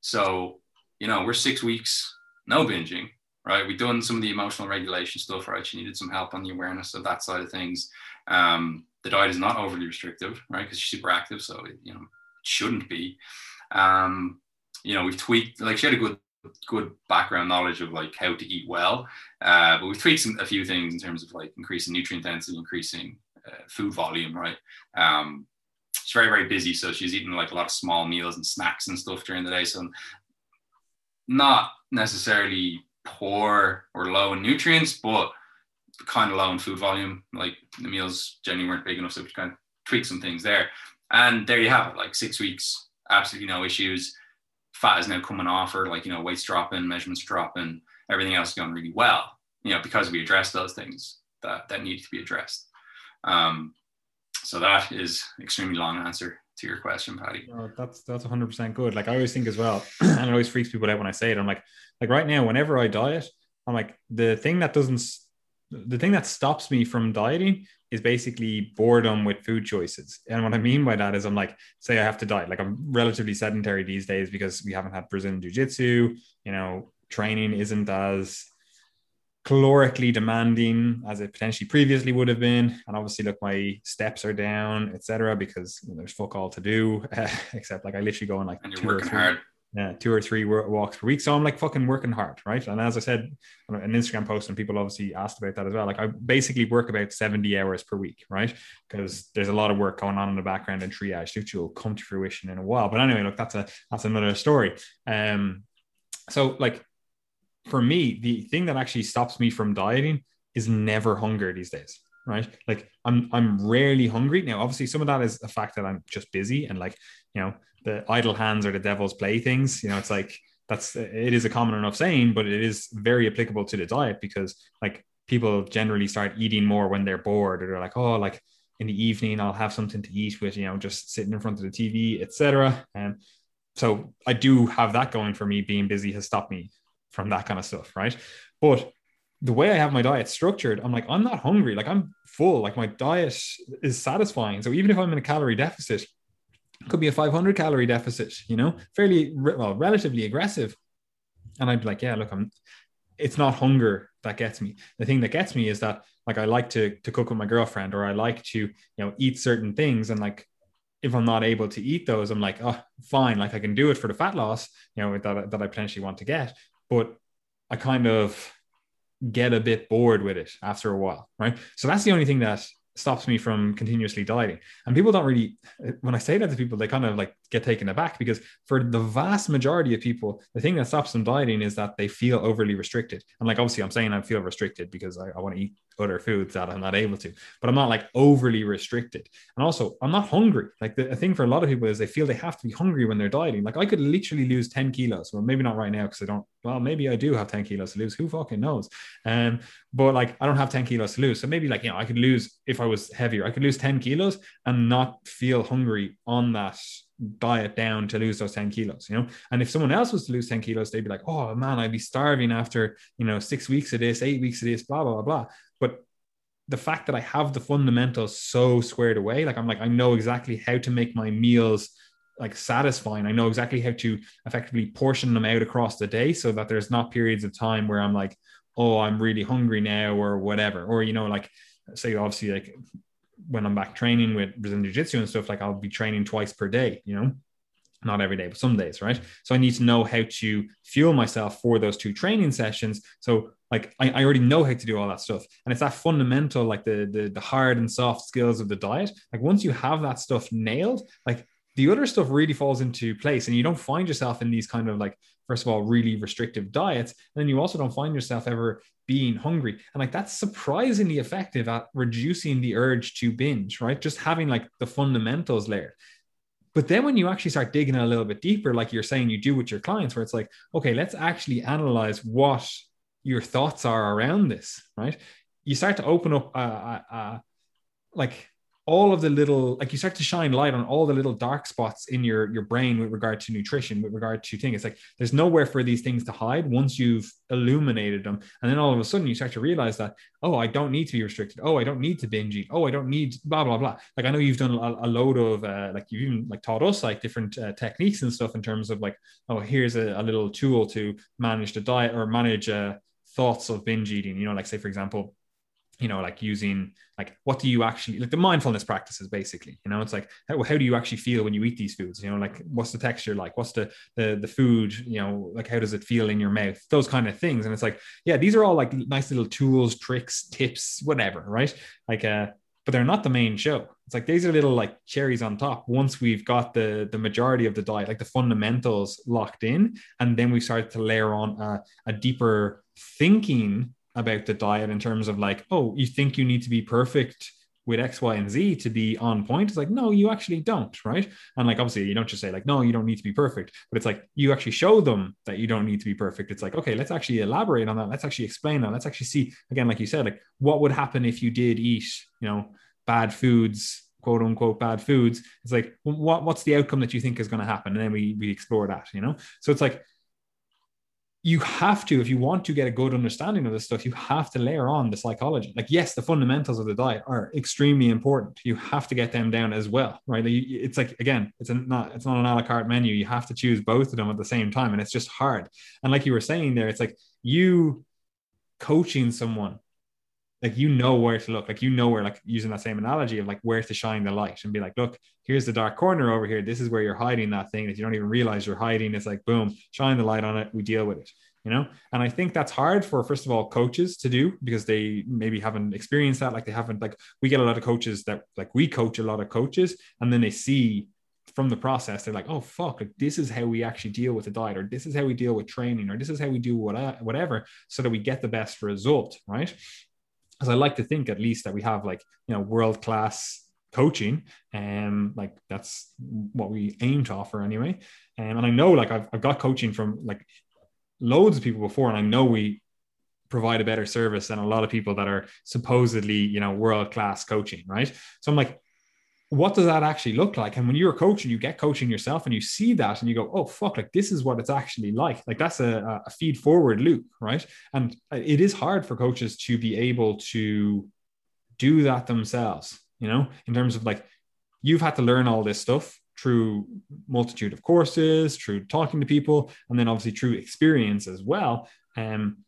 So you know we're six weeks no binging right? We've done some of the emotional regulation stuff right? She needed some help on the awareness of that side of things. Um, the diet is not overly restrictive right because she's super active so it, you know shouldn't be um, you know we've tweaked like she had a good good background knowledge of like how to eat well. Uh, but we've tweaked some, a few things in terms of like increasing nutrient density, increasing uh, food volume, right? Um, she's very, very busy. So she's eating like a lot of small meals and snacks and stuff during the day. So not necessarily poor or low in nutrients, but kind of low in food volume. Like the meals generally weren't big enough. So we kind of tweaked some things there. And there you have it, like six weeks, absolutely no issues fat is now coming off her, like, you know, weight's dropping, measurements dropping, everything else going really well, you know, because we address those things that, that need to be addressed. Um, so that is extremely long answer to your question. No, that's that's 100 percent good. Like I always think as well, and it always freaks people out when I say it. I'm like, like right now, whenever I diet, I'm like the thing that doesn't, the thing that stops me from dieting is basically boredom with food choices. And what I mean by that is I'm like, say I have to diet, like I'm relatively sedentary these days because we haven't had Brazilian jiu-jitsu, you know, training isn't as calorically demanding as it potentially previously would have been. And obviously, look, my steps are down, etc., because you know, there's fuck all to do, except like I literally go on like and you're working hard yeah, two or three walks per week. So I'm like fucking working hard, right? And as I said, an Instagram post, and people obviously asked about that as well. Like I basically work about 70 hours per week, right? Because there's a lot of work going on in the background and triage, which will come to fruition in a while. But anyway, look, that's a that's another story. Um, so like for me, the thing that actually stops me from dieting is never hunger these days right? Like I'm I'm rarely hungry. Now, obviously, some of that is the fact that I'm just busy and like, you know, the idle hands are the devil's playthings. You know, it's like that's it is a common enough saying, but it is very applicable to the diet because like people generally start eating more when they're bored or they're like, oh, like in the evening I'll have something to eat with, you know, just sitting in front of the TV, etc. And um, so I do have that going for me. Being busy has stopped me from that kind of stuff, right? But the way I have my diet structured, I'm like, I'm not hungry. Like I'm full. Like my diet is satisfying. So even if I'm in a calorie deficit, could be a 500 calorie deficit, you know, fairly well, relatively aggressive. And I'd be like, yeah, look, I'm. It's not hunger that gets me. The thing that gets me is that like I like to to cook with my girlfriend, or I like to you know eat certain things, and like if I'm not able to eat those, I'm like, oh, fine, like I can do it for the fat loss, you know, that that I potentially want to get, but I kind of get a bit bored with it after a while, right? So that's the only thing that stops me from continuously dieting. And people don't really, when I say that to people, they kind of like get taken aback because for the vast majority of people, the thing that stops them dieting is that they feel overly restricted. And like, obviously, I'm saying I feel restricted because I, I want to eat other foods that I'm not able to, but I'm not like overly restricted. And also, I'm not hungry. Like the, the thing for a lot of people is they feel they have to be hungry when they're dieting. Like I could literally lose 10 kilos. Well, maybe not right now because I don't, well, maybe I do have 10 kilos to lose. Who fucking knows? Um, but like I don't have 10 kilos to lose. So maybe like, you know, I could lose if I was heavier, I could lose 10 kilos and not feel hungry on that diet down to lose those 10 kilos, you know? And if someone else was to lose 10 kilos, they'd be like, oh man, I'd be starving after, you know, six weeks of this, eight weeks of this, blah, blah, blah, blah. But the fact that I have the fundamentals so squared away, like I'm like, I know exactly how to make my meals like satisfying. I know exactly how to effectively portion them out across the day so that there's not periods of time where I'm like, oh, I'm really hungry now or whatever. Or, you know, like say obviously like when I'm back training with Brazilian Jiu Jitsu and stuff, like I'll be training twice per day, you know, not every day, but some days, right? So I need to know how to fuel myself for those two training sessions. So like I, I already know how to do all that stuff and it's that fundamental like the, the the hard and soft skills of the diet like once you have that stuff nailed like the other stuff really falls into place and you don't find yourself in these kind of like first of all really restrictive diets and then you also don't find yourself ever being hungry. And like that's surprisingly effective at reducing the urge to binge right? Just having like the fundamentals layered. But then when you actually start digging a little bit deeper like you're saying you do with your clients where it's like okay let's actually analyze what your thoughts are around this right? You start to open up uh, uh, uh like all of the little like you start to shine light on all the little dark spots in your your brain with regard to nutrition with regard to things. It's like there's nowhere for these things to hide once you've illuminated them. And then all of a sudden you start to realize that oh i don't need to be restricted. Oh i don't need to binge eat. Oh i don't need blah blah blah. Like i know you've done a, a load of uh, like you've even like taught us like different uh, techniques and stuff in terms of like oh here's a, a, little tool to manage the diet or manage uh, thoughts of binge eating. You know like say for example you know like using like what do you actually like the mindfulness practices basically you know? It's like how, how do you actually feel when you eat these foods you know? Like what's the texture like? What's the the the food you know? Like how does it feel in your mouth? Those kind of things. And it's like yeah these are all like nice little tools tricks tips whatever right? Like uh but they're not the main show. It's like these are little like cherries on top once we've got the the majority of the diet like the fundamentals locked in and then we start to layer on a, a deeper thinking about the diet in terms of like, oh, you think you need to be perfect with X, Y, and Z to be on point. It's like, no, you actually don't, right? And like, obviously, you don't just say, like, no, you don't need to be perfect, but it's like you actually show them that you don't need to be perfect. It's like, okay, let's actually elaborate on that. Let's actually explain that. Let's actually see, again, like you said, like, what would happen if you did eat, you know, bad foods, quote unquote, bad foods? It's like, what, what's the outcome that you think is going to happen? And then we, we explore that, you know? So it's like, you have to, if you want to get a good understanding of this stuff, you have to layer on the psychology. Like, yes, the fundamentals of the diet are extremely important. You have to get them down as well, right? It's like again, it's not it's not an a la carte menu. You have to choose both of them at the same time, and it's just hard. And like you were saying there, it's like you coaching someone like you know where to look like you know where like using that same analogy of like where to shine the light and be like look here's the dark corner over here. This is where you're hiding that thing that you don't even realize you're hiding. It's like boom shine the light on it. We deal with it you know? And i think that's hard for first of all coaches to do because they maybe haven't experienced that. Like they haven't like we get a lot of coaches that like we coach a lot of coaches and then they see from the process they're like oh fuck like, this is how we actually deal with the diet or this is how we deal with training or this is how we do what, whatever so that we get the best result right? Because I like to think at least that we have like you know world class coaching and um, like that's what we aim to offer anyway um, and I know like I've, I've got coaching from like loads of people before and I know we provide a better service than a lot of people that are supposedly you know world class coaching right so I'm like what does that actually look like? And when you're a coach and you get coaching yourself and you see that and you go, oh, fuck, like this is what it's actually like. Like that's a, a feed forward loop, right? And it is hard for coaches to be able to do that themselves, you know, in terms of like, you've had to learn all this stuff through multitude of courses, through talking to people, and then obviously through experience as well. Um,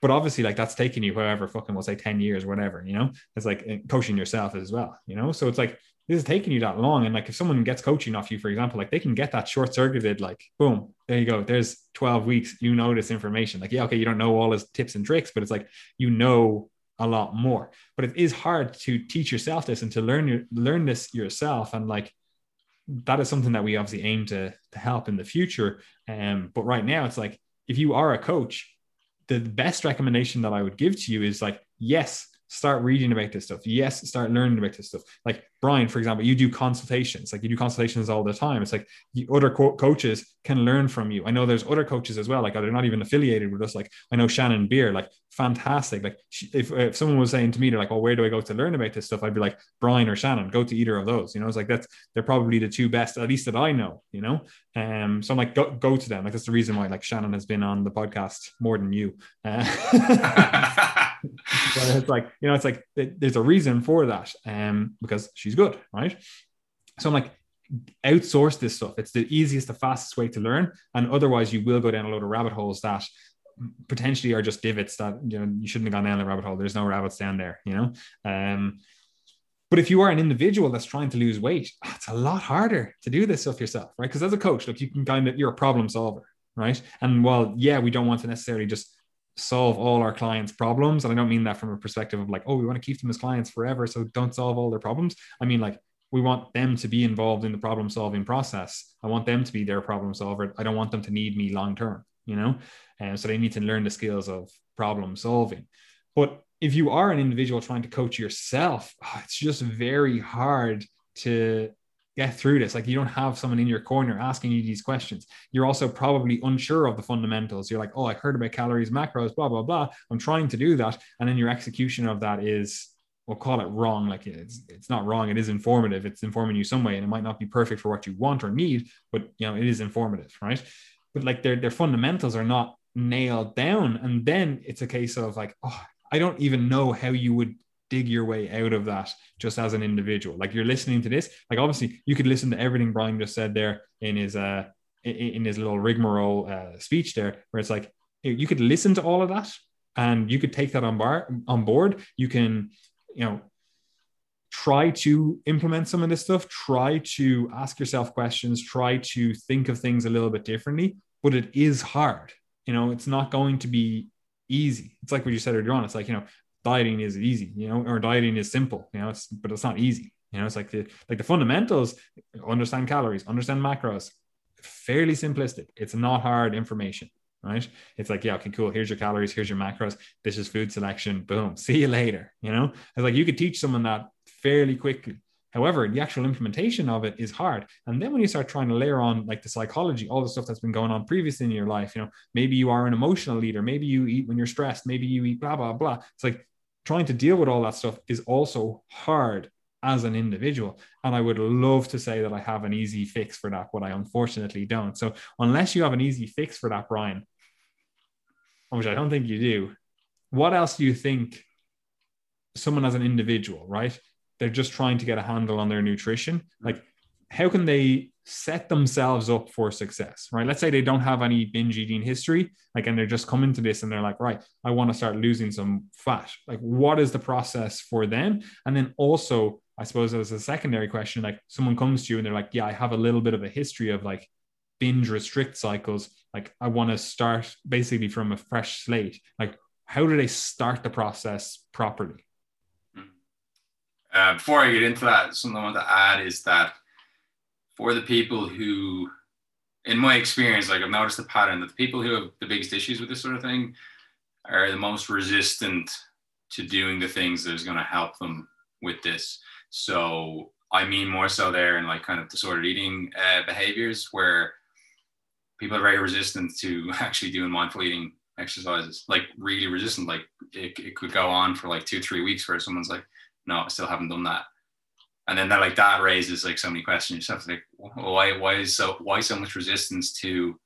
but obviously, like that's taking you however fucking we'll say 10 years, whatever, you know, it's like uh, coaching yourself as well, you know? So it's like this is taking you that long. And like if someone gets coaching off you, for example, like they can get that short circuited, like boom, there you go. There's 12 weeks, you know this information. Like, yeah, okay, you don't know all his tips and tricks, but it's like you know a lot more. But it is hard to teach yourself this and to learn your learn this yourself. And like that is something that we obviously aim to to help in the future. Um, but right now it's like if you are a coach the best recommendation that I would give to you is like, yes, start reading about this stuff. Yes, start learning about this stuff. Like Brian, for example, you do consultations, like you do consultations all the time. It's like other co- coaches can learn from you. I know there's other coaches as well, like they're not even affiliated with us. Like I know Shannon Beer, like fantastic. Like she, if, if someone was saying to me, they're like, "Oh, where do I go to learn about this stuff?" I'd be like, Brian or Shannon, go to either of those. You know, it's like that's they're probably the two best, at least that I know. You know, um, so I'm like, go, go to them. Like that's the reason why like Shannon has been on the podcast more than you. Uh, but it's like you know, it's like there's a reason for that, um, because she's good, right? So I'm like, outsource this stuff. It's the easiest, the fastest way to learn, and otherwise you will go down a load of rabbit holes that potentially are just divots that you know you shouldn't have gone down the rabbit hole. There's no rabbits down there, you know. Um, but if you are an individual that's trying to lose weight, it's a lot harder to do this stuff yourself, right? Because as a coach, look, you can kind of you're a problem solver, right? And while yeah, we don't want to necessarily just solve all our clients' problems. And I don't mean that from a perspective of like, oh, we want to keep them as clients forever. So don't solve all their problems. I mean, like, we want them to be involved in the problem solving process. I want them to be their problem solver. I don't want them to need me long term, you know? And so they need to learn the skills of problem solving. But if you are an individual trying to coach yourself, oh, it's just very hard to get through this. Like you don't have someone in your corner asking you these questions. You're also probably unsure of the fundamentals. You're like, oh, I heard about calories, macros, blah, blah, blah. I'm trying to do that. And then your execution of that is, we'll call it wrong. Like it's it's not wrong. It is informative. It's informing you some way. And it might not be perfect for what you want or need, but you know, it is informative, right? But like their their fundamentals are not nailed down. And then it's a case of like, oh, I don't even know how you would dig your way out of that just as an individual. Like you're listening to this, like obviously you could listen to everything Brian just said there in his uh in his little rigmarole uh, speech there, where it's like you could listen to all of that and you could take that on bar on board. You can, you know, try to implement some of this stuff. Try to ask yourself questions. Try to think of things a little bit differently. But it is hard. You know, it's not going to be easy. It's like what you said earlier on. It's like, you know, dieting is easy, you know, or dieting is simple, you know, it's but it's not easy. You know, it's like the like the fundamentals, understand calories, understand macros, fairly simplistic. It's not hard information, right? It's like, yeah, okay, cool. Here's your calories, here's your macros, this is food selection, boom, see you later. You know, it's like you could teach someone that fairly quickly. However, the actual implementation of it is hard. And then when you start trying to layer on like the psychology, all the stuff that's been going on previously in your life, you know, maybe you are an emotional leader, maybe you eat when you're stressed, maybe you eat blah, blah, blah. It's like trying to deal with all that stuff is also hard as an individual. And I would love to say that I have an easy fix for that, but I unfortunately don't. So unless you have an easy fix for that, Brian, which I don't think you do, what else do you think someone as an individual, right? They're just trying to get a handle on their nutrition. Like, how can they set themselves up for success, right? Let's say they don't have any binge eating history, like, and they're just coming to this and they're like, right, I want to start losing some fat. Like, what is the process for them? And then also, I suppose as a secondary question, like someone comes to you and they're like, yeah, I have a little bit of a history of like binge restrict cycles. Like, I want to start basically from a fresh slate. Like, how do they start the process properly? Uh, before I get into that, something I want to add is that for the people who, in my experience, like I've noticed a pattern that the people who have the biggest issues with this sort of thing are the most resistant to doing the things that is going to help them with this. So I mean more so there in like kind of disordered eating uh, behaviors where people are very resistant to actually doing mindful eating exercises, like really resistant. Like it, it could go on for like two, three weeks where someone's like, no, I still haven't done that and then that like that raises like so many questions. Yourself like why why is so why so much resistance to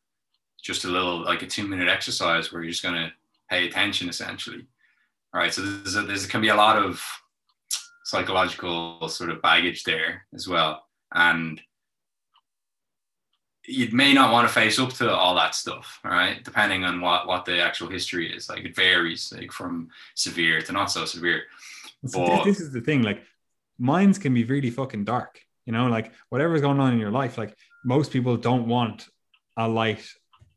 just a little like a two minute exercise where you're just going to pay attention essentially? All right so there's a, there's can be a lot of psychological sort of baggage there as well. And you may not want to face up to all that stuff all right? Depending on what what the actual history is. Like it varies like from severe to not so severe. But, this is the thing like minds can be really fucking dark. You know, like whatever's going on in your life, like most people don't want a light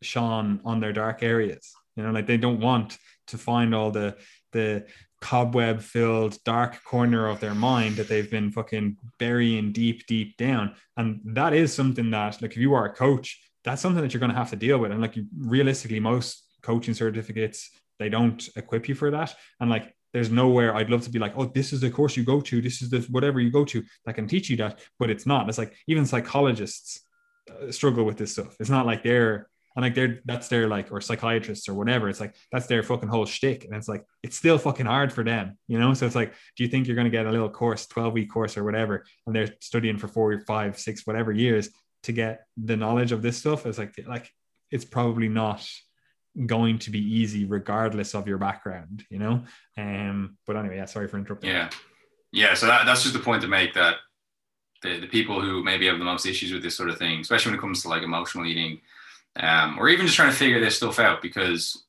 shone on their dark areas. You know, like they don't want to find all the the cobweb filled dark corner of their mind that they've been fucking burying deep, deep down. And that is something that, like, if you are a coach, that's something that you're going to have to deal with. And like, realistically, most coaching certificates, they don't equip you for that. And like, there's nowhere I'd love to be like, oh, this is the course you go to, this is the whatever you go to that can teach you that, but it's not. It's like even psychologists uh, struggle with this stuff. It's not like they're and like they're that's their like or psychiatrists or whatever. It's like that's their fucking whole shtick, and it's like it's still fucking hard for them, you know. So it's like, do you think you're gonna get a little course, twelve week course or whatever, and they're studying for four, five, six, whatever years to get the knowledge of this stuff? It's like like it's probably not going to be easy regardless of your background, you know? Um, but anyway, yeah, sorry for interrupting. Yeah. Yeah. So that, that's just the point to make that the, the people who maybe have the most issues with this sort of thing, especially when it comes to like emotional eating, um, or even just trying to figure this stuff out, because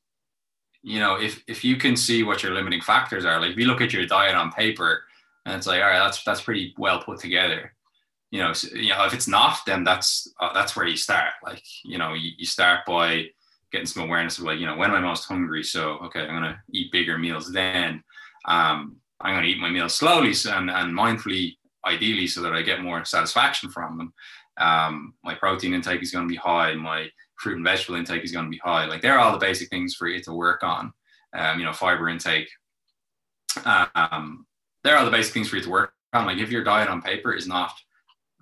you know, if if you can see what your limiting factors are, like if you look at your diet on paper and it's like, all right, that's that's pretty well put together. You know, so, you know, if it's not, then that's uh, that's where you start. Like, you know, you, you start by getting some awareness of like, you know, when am I most hungry? So, okay, I'm going to eat bigger meals then. Um, I'm going to eat my meals slowly and, and mindfully, ideally, so that I get more satisfaction from them. Um, my protein intake is going to be high. My fruit and vegetable intake is going to be high. Like they're all the basic things for you to work on. Um, you know, fiber intake. Um, they're all the basic things for you to work on. Like if your diet on paper is not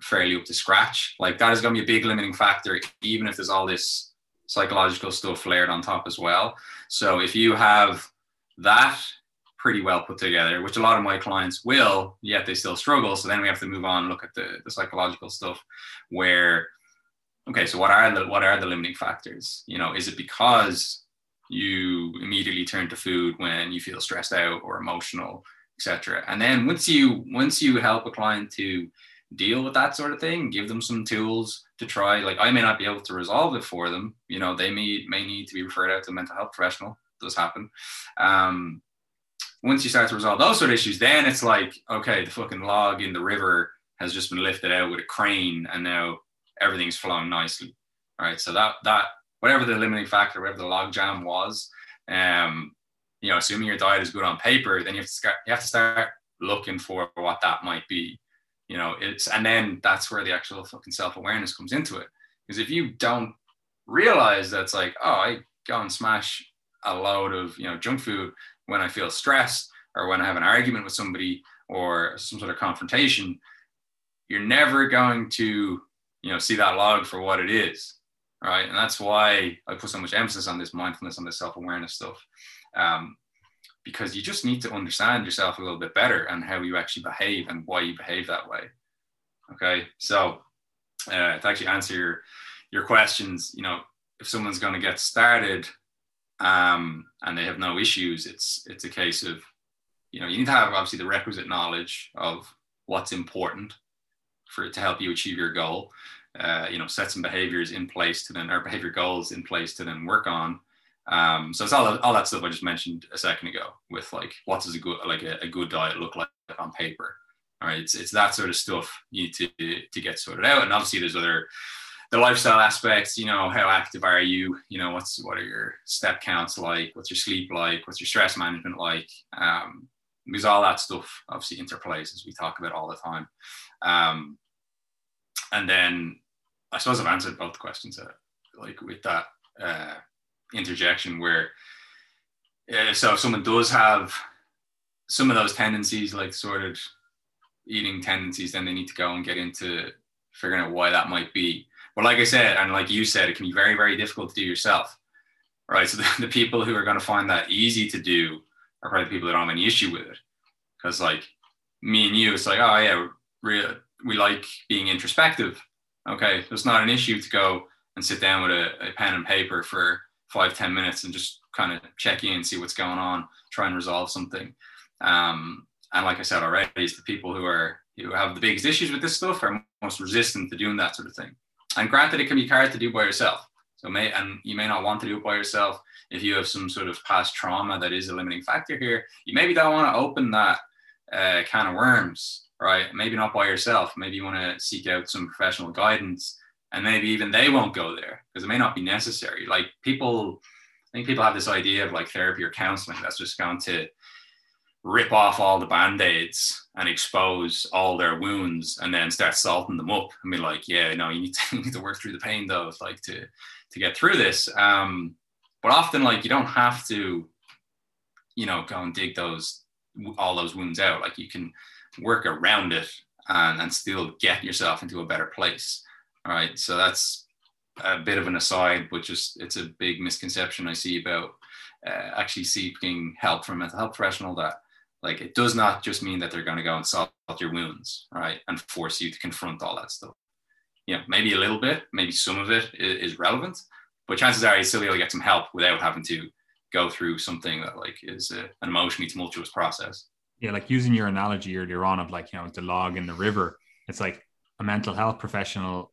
fairly up to scratch, like that is going to be a big limiting factor, even if there's all this psychological stuff layered on top as well. So if you have that pretty well put together, which a lot of my clients will, yet they still struggle. So then we have to move on, look at the, the psychological stuff where, okay, so what are the what are the limiting factors? You know, is it because you immediately turn to food when you feel stressed out or emotional, etc. And then once you once you help a client to deal with that sort of thing, give them some tools to try. Like I may not be able to resolve it for them. You know, they may may need to be referred out to a mental health professional. It does happen. Um, once you start to resolve those sort of issues, then it's like, okay, the fucking log in the river has just been lifted out with a crane, and now everything's flowing nicely. All right. So that that whatever the limiting factor, whatever the log jam was, um, you know, assuming your diet is good on paper, then you have to start, you have to start looking for what that might be you know it's and then that's where the actual fucking self-awareness comes into it. Because if you don't realize that's like oh i go and smash a load of you know junk food when i feel stressed or when i have an argument with somebody or some sort of confrontation you're never going to you know see that log for what it is right? And that's why i put so much emphasis on this mindfulness on this self-awareness stuff. Um, because you just need to understand yourself a little bit better and how you actually behave and why you behave that way. Okay, so uh, to actually answer your your questions, you know, if someone's going to get started um, and they have no issues, it's it's a case of you know you need to have obviously the requisite knowledge of what's important for it to help you achieve your goal. Uh, you know, set some behaviors in place to then, or behavior goals in place to then work on. Um, so it's all, all that stuff I just mentioned a second ago with like what does a good like a, a good diet look like on paper. All right, it's, it's that sort of stuff you need to to get sorted out, and obviously there's other the lifestyle aspects. You know, how active are you? You know, what's what are your step counts like? What's your sleep like? What's your stress management like? Um, because all that stuff obviously interplays as we talk about all the time. Um, and then I suppose I've answered both questions uh, like with that. Uh, interjection where uh, so if someone does have some of those tendencies like sort of eating tendencies then they need to go and get into figuring out why that might be. But like i said and like you said it can be very very difficult to do yourself right? So the, the people who are going to find that easy to do are probably the people that don't have any issue with it. Because like me and you it's like oh yeah we we like being introspective okay? It's not an issue to go and sit down with a, a pen and paper for five ten minutes and just kind of check in, see what's going on, try and resolve something. Um, and like I said already, it's the people who are who have the biggest issues with this stuff are most resistant to doing that sort of thing. And granted, it can be hard to do by yourself. So may and you may not want to do it by yourself if you have some sort of past trauma that is a limiting factor here. You maybe don't want to open that uh, can of worms, right? Maybe not by yourself. Maybe you want to seek out some professional guidance and maybe even they won't go there because it may not be necessary. Like people, I think people have this idea of like therapy or counseling that's just going to rip off all the band-aids and expose all their wounds and then start salting them up and be like, yeah, no, you need to, you need to work through the pain though, like to to get through this. Um, but often like you don't have to, you know, go and dig those all those wounds out. Like you can work around it and, and still get yourself into a better place. All right. So that's a bit of an aside, but just it's a big misconception I see about uh, actually seeking help from a mental health professional that like it does not just mean that they're going to go and solve your wounds, right, and force you to confront all that stuff. Know, maybe a little bit, maybe some of it is, relevant, but chances are you still able to get some help without having to go through something that like is a, an emotionally tumultuous process. Yeah, like using your analogy earlier on of like you know the log in the river. It's like a mental health professional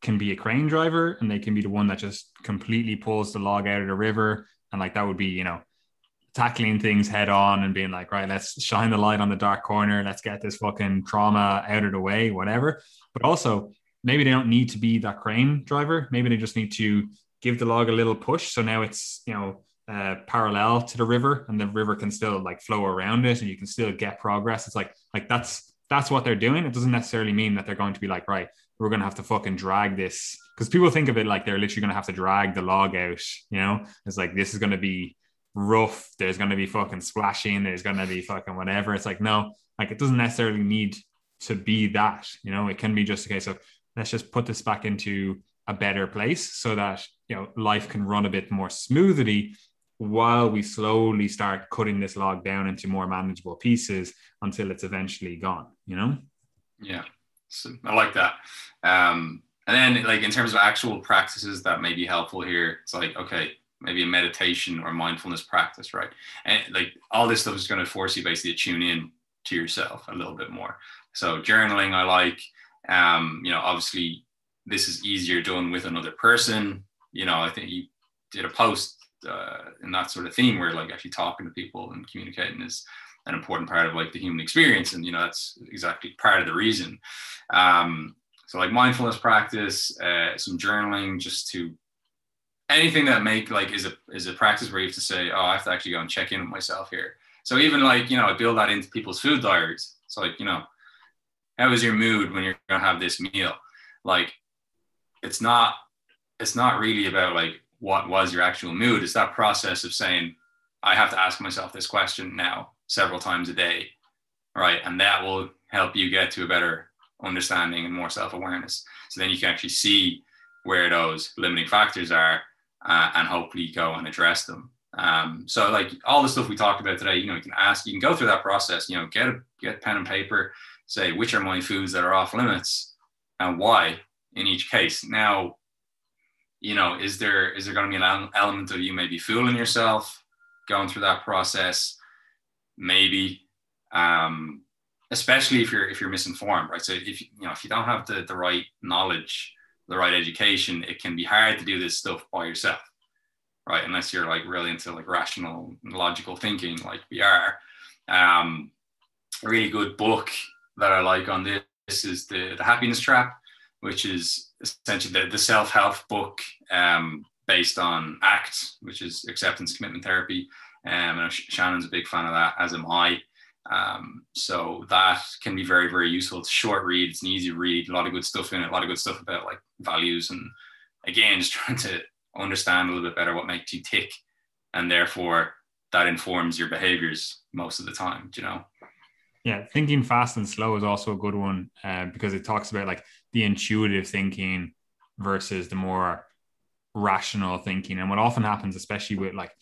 can be a crane driver and they can be the one that just completely pulls the log out of the river. And like that would be, you know, tackling things head on and being like, right, let's shine the light on the dark corner. Let's get this fucking trauma out of the way, whatever. But also, maybe they don't need to be that crane driver. Maybe they just need to give the log a little push. So now it's, you know, uh, parallel to the river and the river can still like flow around it and you can still get progress. It's like, like that's, that's what they're doing. It doesn't necessarily mean that they're going to be like, right, we're going to have to fucking drag this. Cause people think of it like they're literally going to have to drag the log out, you know, it's like, this is going to be rough. There's going to be fucking splashing. There's going to be fucking whatever. It's like, no, like it doesn't necessarily need to be that, you know, it can be just a case of let's just put this back into a better place so that you know life can run a bit more smoothly while we slowly start cutting this log down into more manageable pieces until it's eventually gone you know yeah so i like that. Um and then like in terms of actual practices that may be helpful here it's like okay maybe a meditation or mindfulness practice right? And like all this stuff is going to force you basically to tune in to yourself a little bit more. So journaling i like. Um you know obviously this is easier done with another person. You know, I think you did a post uh, in that sort of theme where like actually talking to people and communicating is an important part of like the human experience, and you know that's exactly part of the reason. Um, so like mindfulness practice, uh, some journaling, just to anything that make like is a is a practice where you have to say, oh, I have to actually go and check in with myself here. So even like you know, I build that into people's food diaries. So like you know, how is your mood when you're gonna have this meal? Like it's not it's not really about like what was your actual mood it's that process of saying i have to ask myself this question now several times a day right and that will help you get to a better understanding and more self-awareness so then you can actually see where those limiting factors are uh, and hopefully go and address them um, so like all the stuff we talked about today you know you can ask you can go through that process you know get a get pen and paper say which are my foods that are off limits and why in each case. Now, you know, is there is there going to be an element of you maybe fooling yourself going through that process? Maybe, um, especially if you're if you're misinformed, right? So if you know if you don't have the the right knowledge, the right education, it can be hard to do this stuff by yourself, right? Unless you're like really into like rational, logical thinking, like we are. Um, a really good book that I like on this is the the Happiness Trap which is essentially the, the self-help book um, based on ACT, which is acceptance commitment therapy. Um, and Shannon's a big fan of that, as am I. Um, so that can be very, very useful. It's short read, it's an easy read, a lot of good stuff in it, a lot of good stuff about like values and again, just trying to understand a little bit better what makes you tick. And therefore that informs your behaviors most of the time, you know? Yeah, thinking fast and slow is also a good one uh, because it talks about like the intuitive thinking versus the more rational thinking. And what often happens, especially with like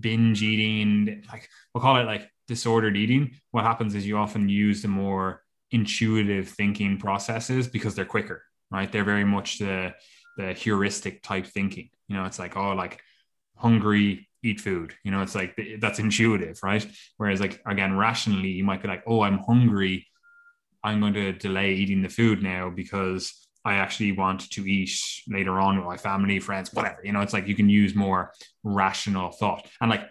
binge eating, like we'll call it like disordered eating, what happens is you often use the more intuitive thinking processes because they're quicker, right? They're very much the the heuristic type thinking. You know, it's like, oh, like hungry, eat food. You know, it's like that's intuitive, right? Whereas, like, again, rationally, you might be like, oh, I'm hungry. I'm going to delay eating the food now because I actually want to eat later on with my family, friends, whatever. You know, it's like you can use more rational thought. And like,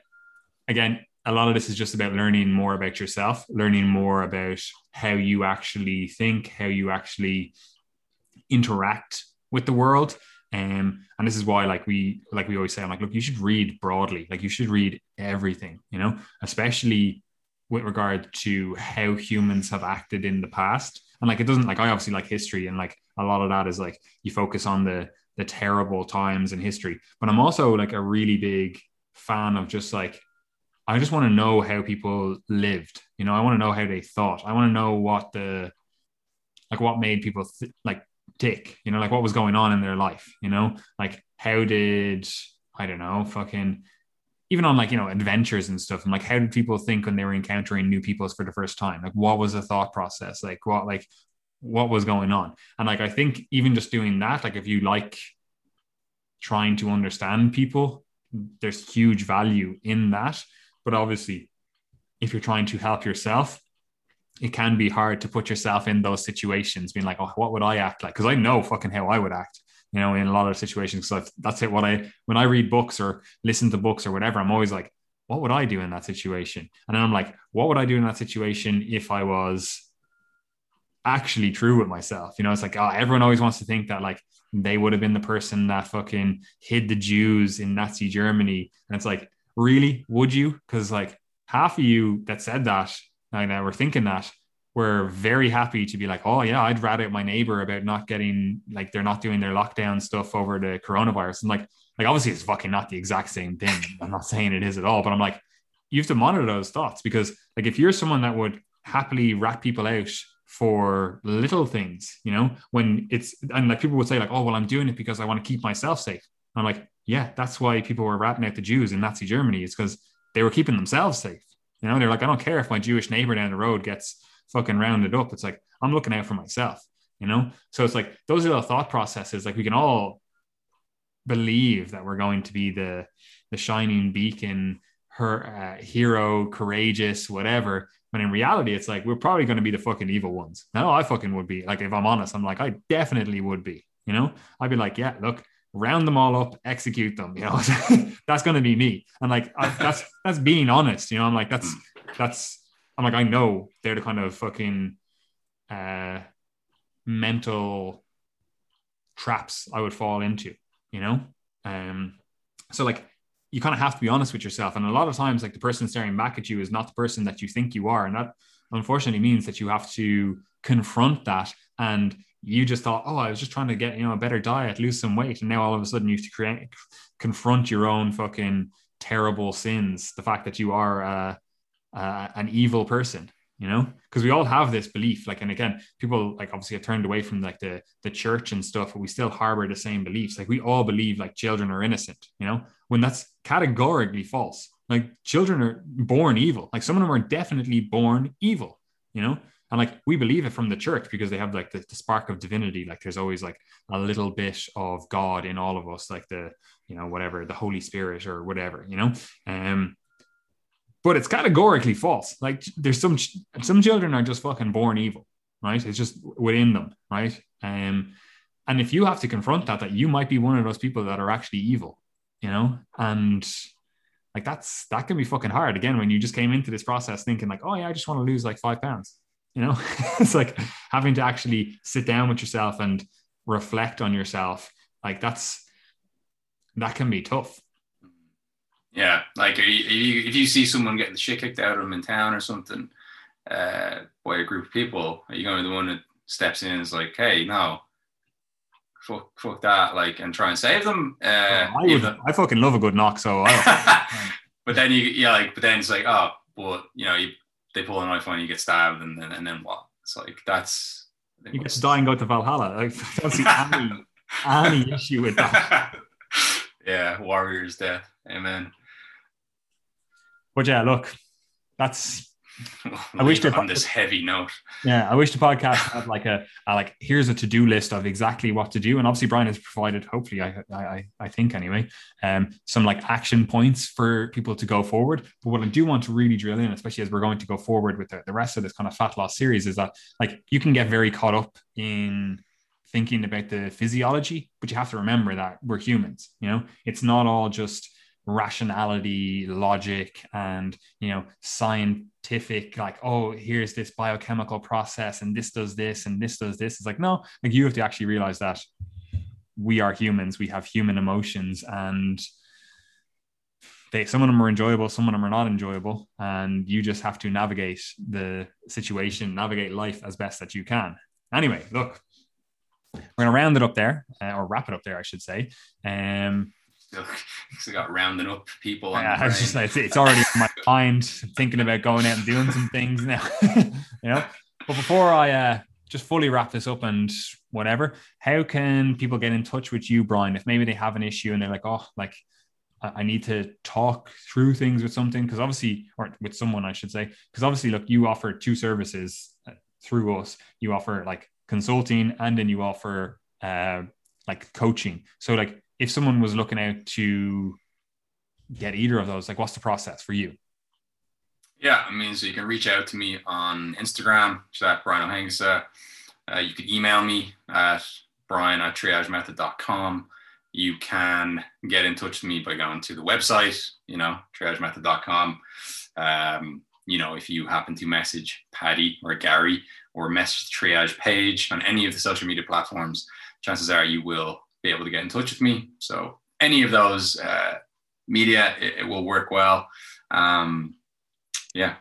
again, a lot of this is just about learning more about yourself, learning more about how you actually think, how you actually interact with the world. Um, and this is why, like we like we always say, I'm like, look, you should read broadly. Like you should read everything, you know, especially with regard to how humans have acted in the past. And like it doesn't like I obviously like history and like a lot of that is like you focus on the the terrible times in history. But I'm also like a really big fan of just like I just want to know how people lived. You know, I want to know how they thought. I want to know what the like what made people th- like tick. You know, like what was going on in their life. You know, like how did I don't know, fucking even on like you know adventures and stuff and like how did people think when they were encountering new peoples for the first time? Like what was the thought process? Like what like what was going on? And like i think even just doing that like if you like trying to understand people there's huge value in that. But obviously if you're trying to help yourself it can be hard to put yourself in those situations being like oh what would i act like? Because i know fucking how i would act you know, in a lot of situations. So that's it. What I, when I read books or listen to books or whatever, I'm always like, what would I do in that situation? And then I'm like, what would I do in that situation if I was actually true with myself. You know, it's like, oh, everyone always wants to think that like they would have been the person that fucking hid the Jews in Nazi Germany. And it's like, really, would you? Because like half of you that said that and uh, were thinking that were very happy to be like, oh yeah, I'd rat out my neighbor about not getting like they're not doing their lockdown stuff over the coronavirus. And like, like obviously it's fucking not the exact same thing. I'm not saying it is at all, but I'm like, you have to monitor those thoughts because like if you're someone that would happily rat people out for little things, you know, when it's and like people would say, like, oh, well, I'm doing it because I want to keep myself safe. I'm like, yeah, that's why people were ratting out the Jews in Nazi Germany, is because they were keeping themselves safe. You know, they're like, I don't care if my Jewish neighbor down the road gets fucking round it up. It's like, I'm looking out for myself, you know? So it's like those are the thought processes. Like we can all believe that we're going to be the the shining beacon her uh, hero, courageous, whatever. But in reality, it's like we're probably going to be the fucking evil ones. No, I fucking would be. Like if I'm honest, I'm like I definitely would be. You know, I'd be like, yeah, look, round them all up, execute them. You know, that's going to be me. And like I, that's that's being honest. You know, I'm like that's that's I'm like I know they're the kind of fucking uh, mental traps I would fall into. You know, um, so like you kind of have to be honest with yourself. And a lot of times, like the person staring back at you is not the person that you think you are. And that unfortunately means that you have to confront that. And you just thought, oh, I was just trying to get, you know, a better diet, lose some weight. And now all of a sudden you have to create, confront your own fucking terrible sins. The fact that you are uh, uh, an evil person you know? Because we all have this belief like and again people like obviously have turned away from like the the church and stuff but we still harbor the same beliefs. Like we all believe like children are innocent you know? When that's categorically false. Like children are born evil. Like some of them are definitely born evil you know? And like we believe it from the church because they have like the, the spark of divinity. Like there's always like a little bit of god in all of us like the you know whatever the holy spirit or whatever you know? Um but it's categorically false. Like there's some some children are just fucking born evil, right? It's just within them, right? Um, and if you have to confront that, that you might be one of those people that are actually evil, you know, and like that's that can be fucking hard. Again, when you just came into this process thinking like, oh yeah, I just want to lose like five pounds, you know, it's like having to actually sit down with yourself and reflect on yourself. Like that's that can be tough yeah, like if you, if you see someone getting the shit kicked out of them in town or something uh, by a group of people, are you going to be the one that steps in and is like, hey, no, fuck, fuck that, like, and try and save them? Uh, I, would, I fucking love a good knock, so. but then you, yeah, like, but then it's like, oh, well, you know, you, they pull a knife on you, get stabbed, and then and then what? It's like that's. You get to die and go to Valhalla. I don't see any, any issue with that. yeah, warrior's death. Amen. But yeah, look, that's. I wish on this heavy note. Yeah, I wish the podcast had like a, a, like here's a to do list of exactly what to do, and obviously Brian has provided. Hopefully, I I I think anyway, um, some like action points for people to go forward. But what I do want to really drill in, especially as we're going to go forward with the, the rest of this kind of fat loss series, is that like you can get very caught up in thinking about the physiology, but you have to remember that we're humans. You know, it's not all just rationality logic and you know scientific like oh here's this biochemical process and this does this and this does this. It's like no like you have to actually realize that we are humans. We have human emotions and they some of them are enjoyable some of them are not enjoyable and you just have to navigate the situation navigate life as best that you can. Anyway look we're to round it up there uh, or wrap it up there i should say. Um still got rounding up people. Yeah, I was just it's, it's already in my mind thinking about going out and doing some things now. you know, but before I uh, just fully wrap this up and whatever, how can people get in touch with you, Brian? If maybe they have an issue and they're like, oh, like I need to talk through things with something because obviously, or with someone, I should say, because obviously, look, you offer two services uh, through us. You offer like consulting, and then you offer uh, like coaching. So, like, if someone was looking out to get either of those, like what's the process for you? Yeah, I mean, so you can reach out to me on Instagram, which is at Brian Ó hAonghusa. Uh, you can email me at brian at triagemethod.com. You can get in touch with me by going to the website, you know, triagemethod.com. Um, you know, if you happen to message Patty or Gary or message the triage page on any of the social media platforms, chances are you will be able to get in touch with me. So any of those uh, media, it, it, will work well. Um, yeah,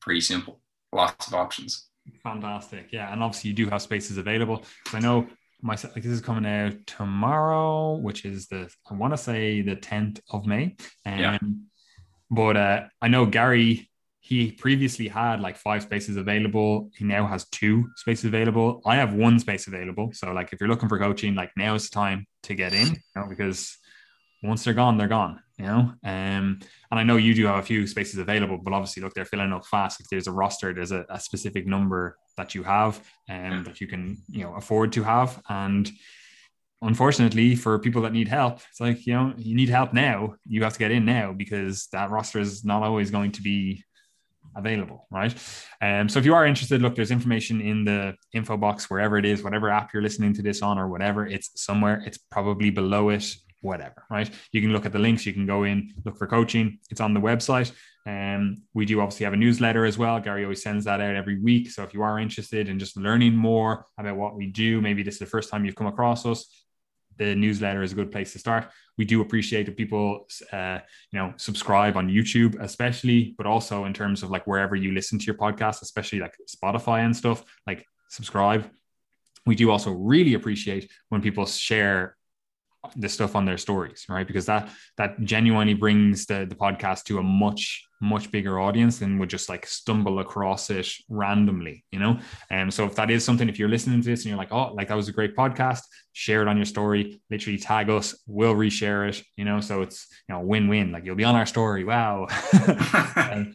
pretty simple. Lots of options. Fantastic. Yeah. And obviously you do have spaces available. So I know my like this is coming out tomorrow, which is the, I want to say the 10th of May. Um, yeah. But uh, I know Gary, he previously had like five spaces available. He now has two spaces available. I have one space available. So like if you're looking for coaching, like now is the time to get in, you know, because once they're gone, they're gone, you know. Um, and I know you do have a few spaces available, but obviously, look, they're filling up fast. If there's a roster, there's a, a specific number that you have and um, that you can, you know, afford to have. And unfortunately, for people that need help, it's like you know, you need help now. You have to get in now because that roster is not always going to be available, right? Um, so if you are interested, look, there's information in the info box wherever it is, whatever app you're listening to this on or whatever, it's somewhere. It's probably below it whatever, right? You can look at the links, you can go in, look for coaching. It's on the website. Um, we do obviously have a newsletter as well. Gary always sends that out every week. So if you are interested in just learning more about what we do, maybe this is the first time you've come across us, the newsletter is a good place to start. We do appreciate that people, uh, you know, subscribe on YouTube, especially, but also in terms of like wherever you listen to your podcast, especially like Spotify and stuff. Like subscribe. We do also really appreciate when people share the stuff on their stories, right? Because that that genuinely brings the the podcast to a much much bigger audience than would just like stumble across it randomly, you know. And um, so if that is something, if you're listening to this and you're like, oh, like that was a great podcast, share it on your story. Literally tag us, we'll reshare it, you know. So it's you know win win. Like you'll be on our story. Wow. um,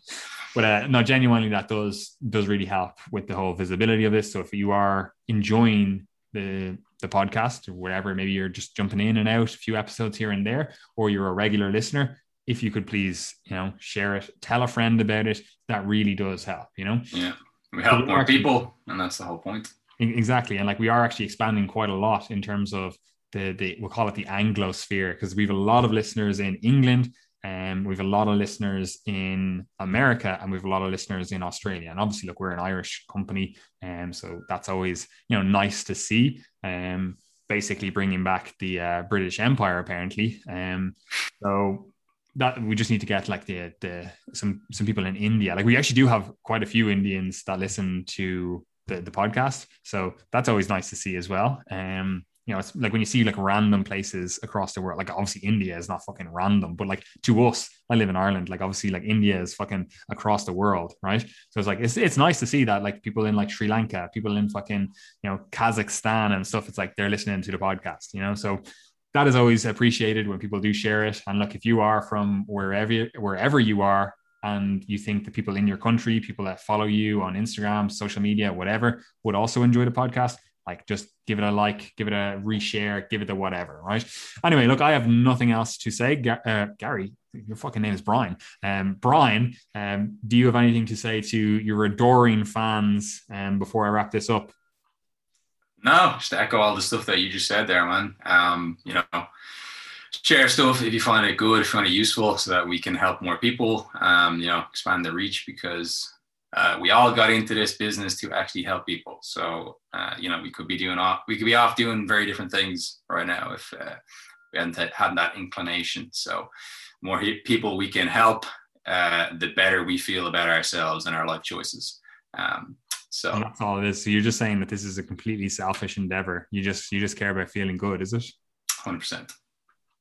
but uh, no, genuinely, that does does really help with the whole visibility of this. So if you are enjoying the the podcast or whatever, maybe you're just jumping in and out a few episodes here and there, or you're a regular listener, if you could please, you know, share it, tell a friend about it, that really does help, you know? Yeah. We help more people, and that's the whole point. Exactly. And like we are actually expanding quite a lot in terms of the, the we'll call it the Anglo sphere, because we have a lot of listeners in England um, we have a lot of listeners in America and we have a lot of listeners in Australia. And obviously, look, we're an Irish company, and um, so that's always you know nice to see. Um, basically bringing back the uh, British Empire, apparently. Um, so that we just need to get like the the some some people in India. Like we actually do have quite a few Indians that listen to the the podcast, so that's always nice to see as well. Um, you know, it's like when you see like random places across the world, like obviously India is not fucking random, but like to us, I live in Ireland, like obviously like India is fucking across the world, right? So it's like it's it's nice to see that like people in like Sri Lanka, people in fucking you know Kazakhstan and stuff. It's like they're listening to the podcast, you know. So that is always appreciated when people do share it. And look, if you are from wherever wherever you are, and you think the people in your country, people that follow you on Instagram, social media, whatever, would also enjoy the podcast, like just give it a like, give it a reshare, give it a whatever, right? Anyway, look, I have nothing else to say. Uh, Gary, your fucking name is Brian. Um, Brian, um, do you have anything to say to your adoring fans um, before I wrap this up? No, just echo all the stuff that you just said there, man. Um, you know, share stuff if you find it good, if you find it useful, so that we can help more people. Um, you know, expand the reach because uh, we all got into this business to actually help people. So uh, you know, we could be doing off, we could be off doing very different things right now if uh, we hadn't had that inclination. So more people we can help, uh, the better we feel about ourselves and our life choices. Um, so and that's all it is. So you're just saying that this is a completely selfish endeavor. You just you just care about feeling good, is it? Hundred percent.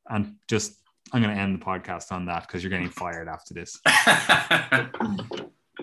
And just I'm going to end the podcast on that because you're getting fired after this.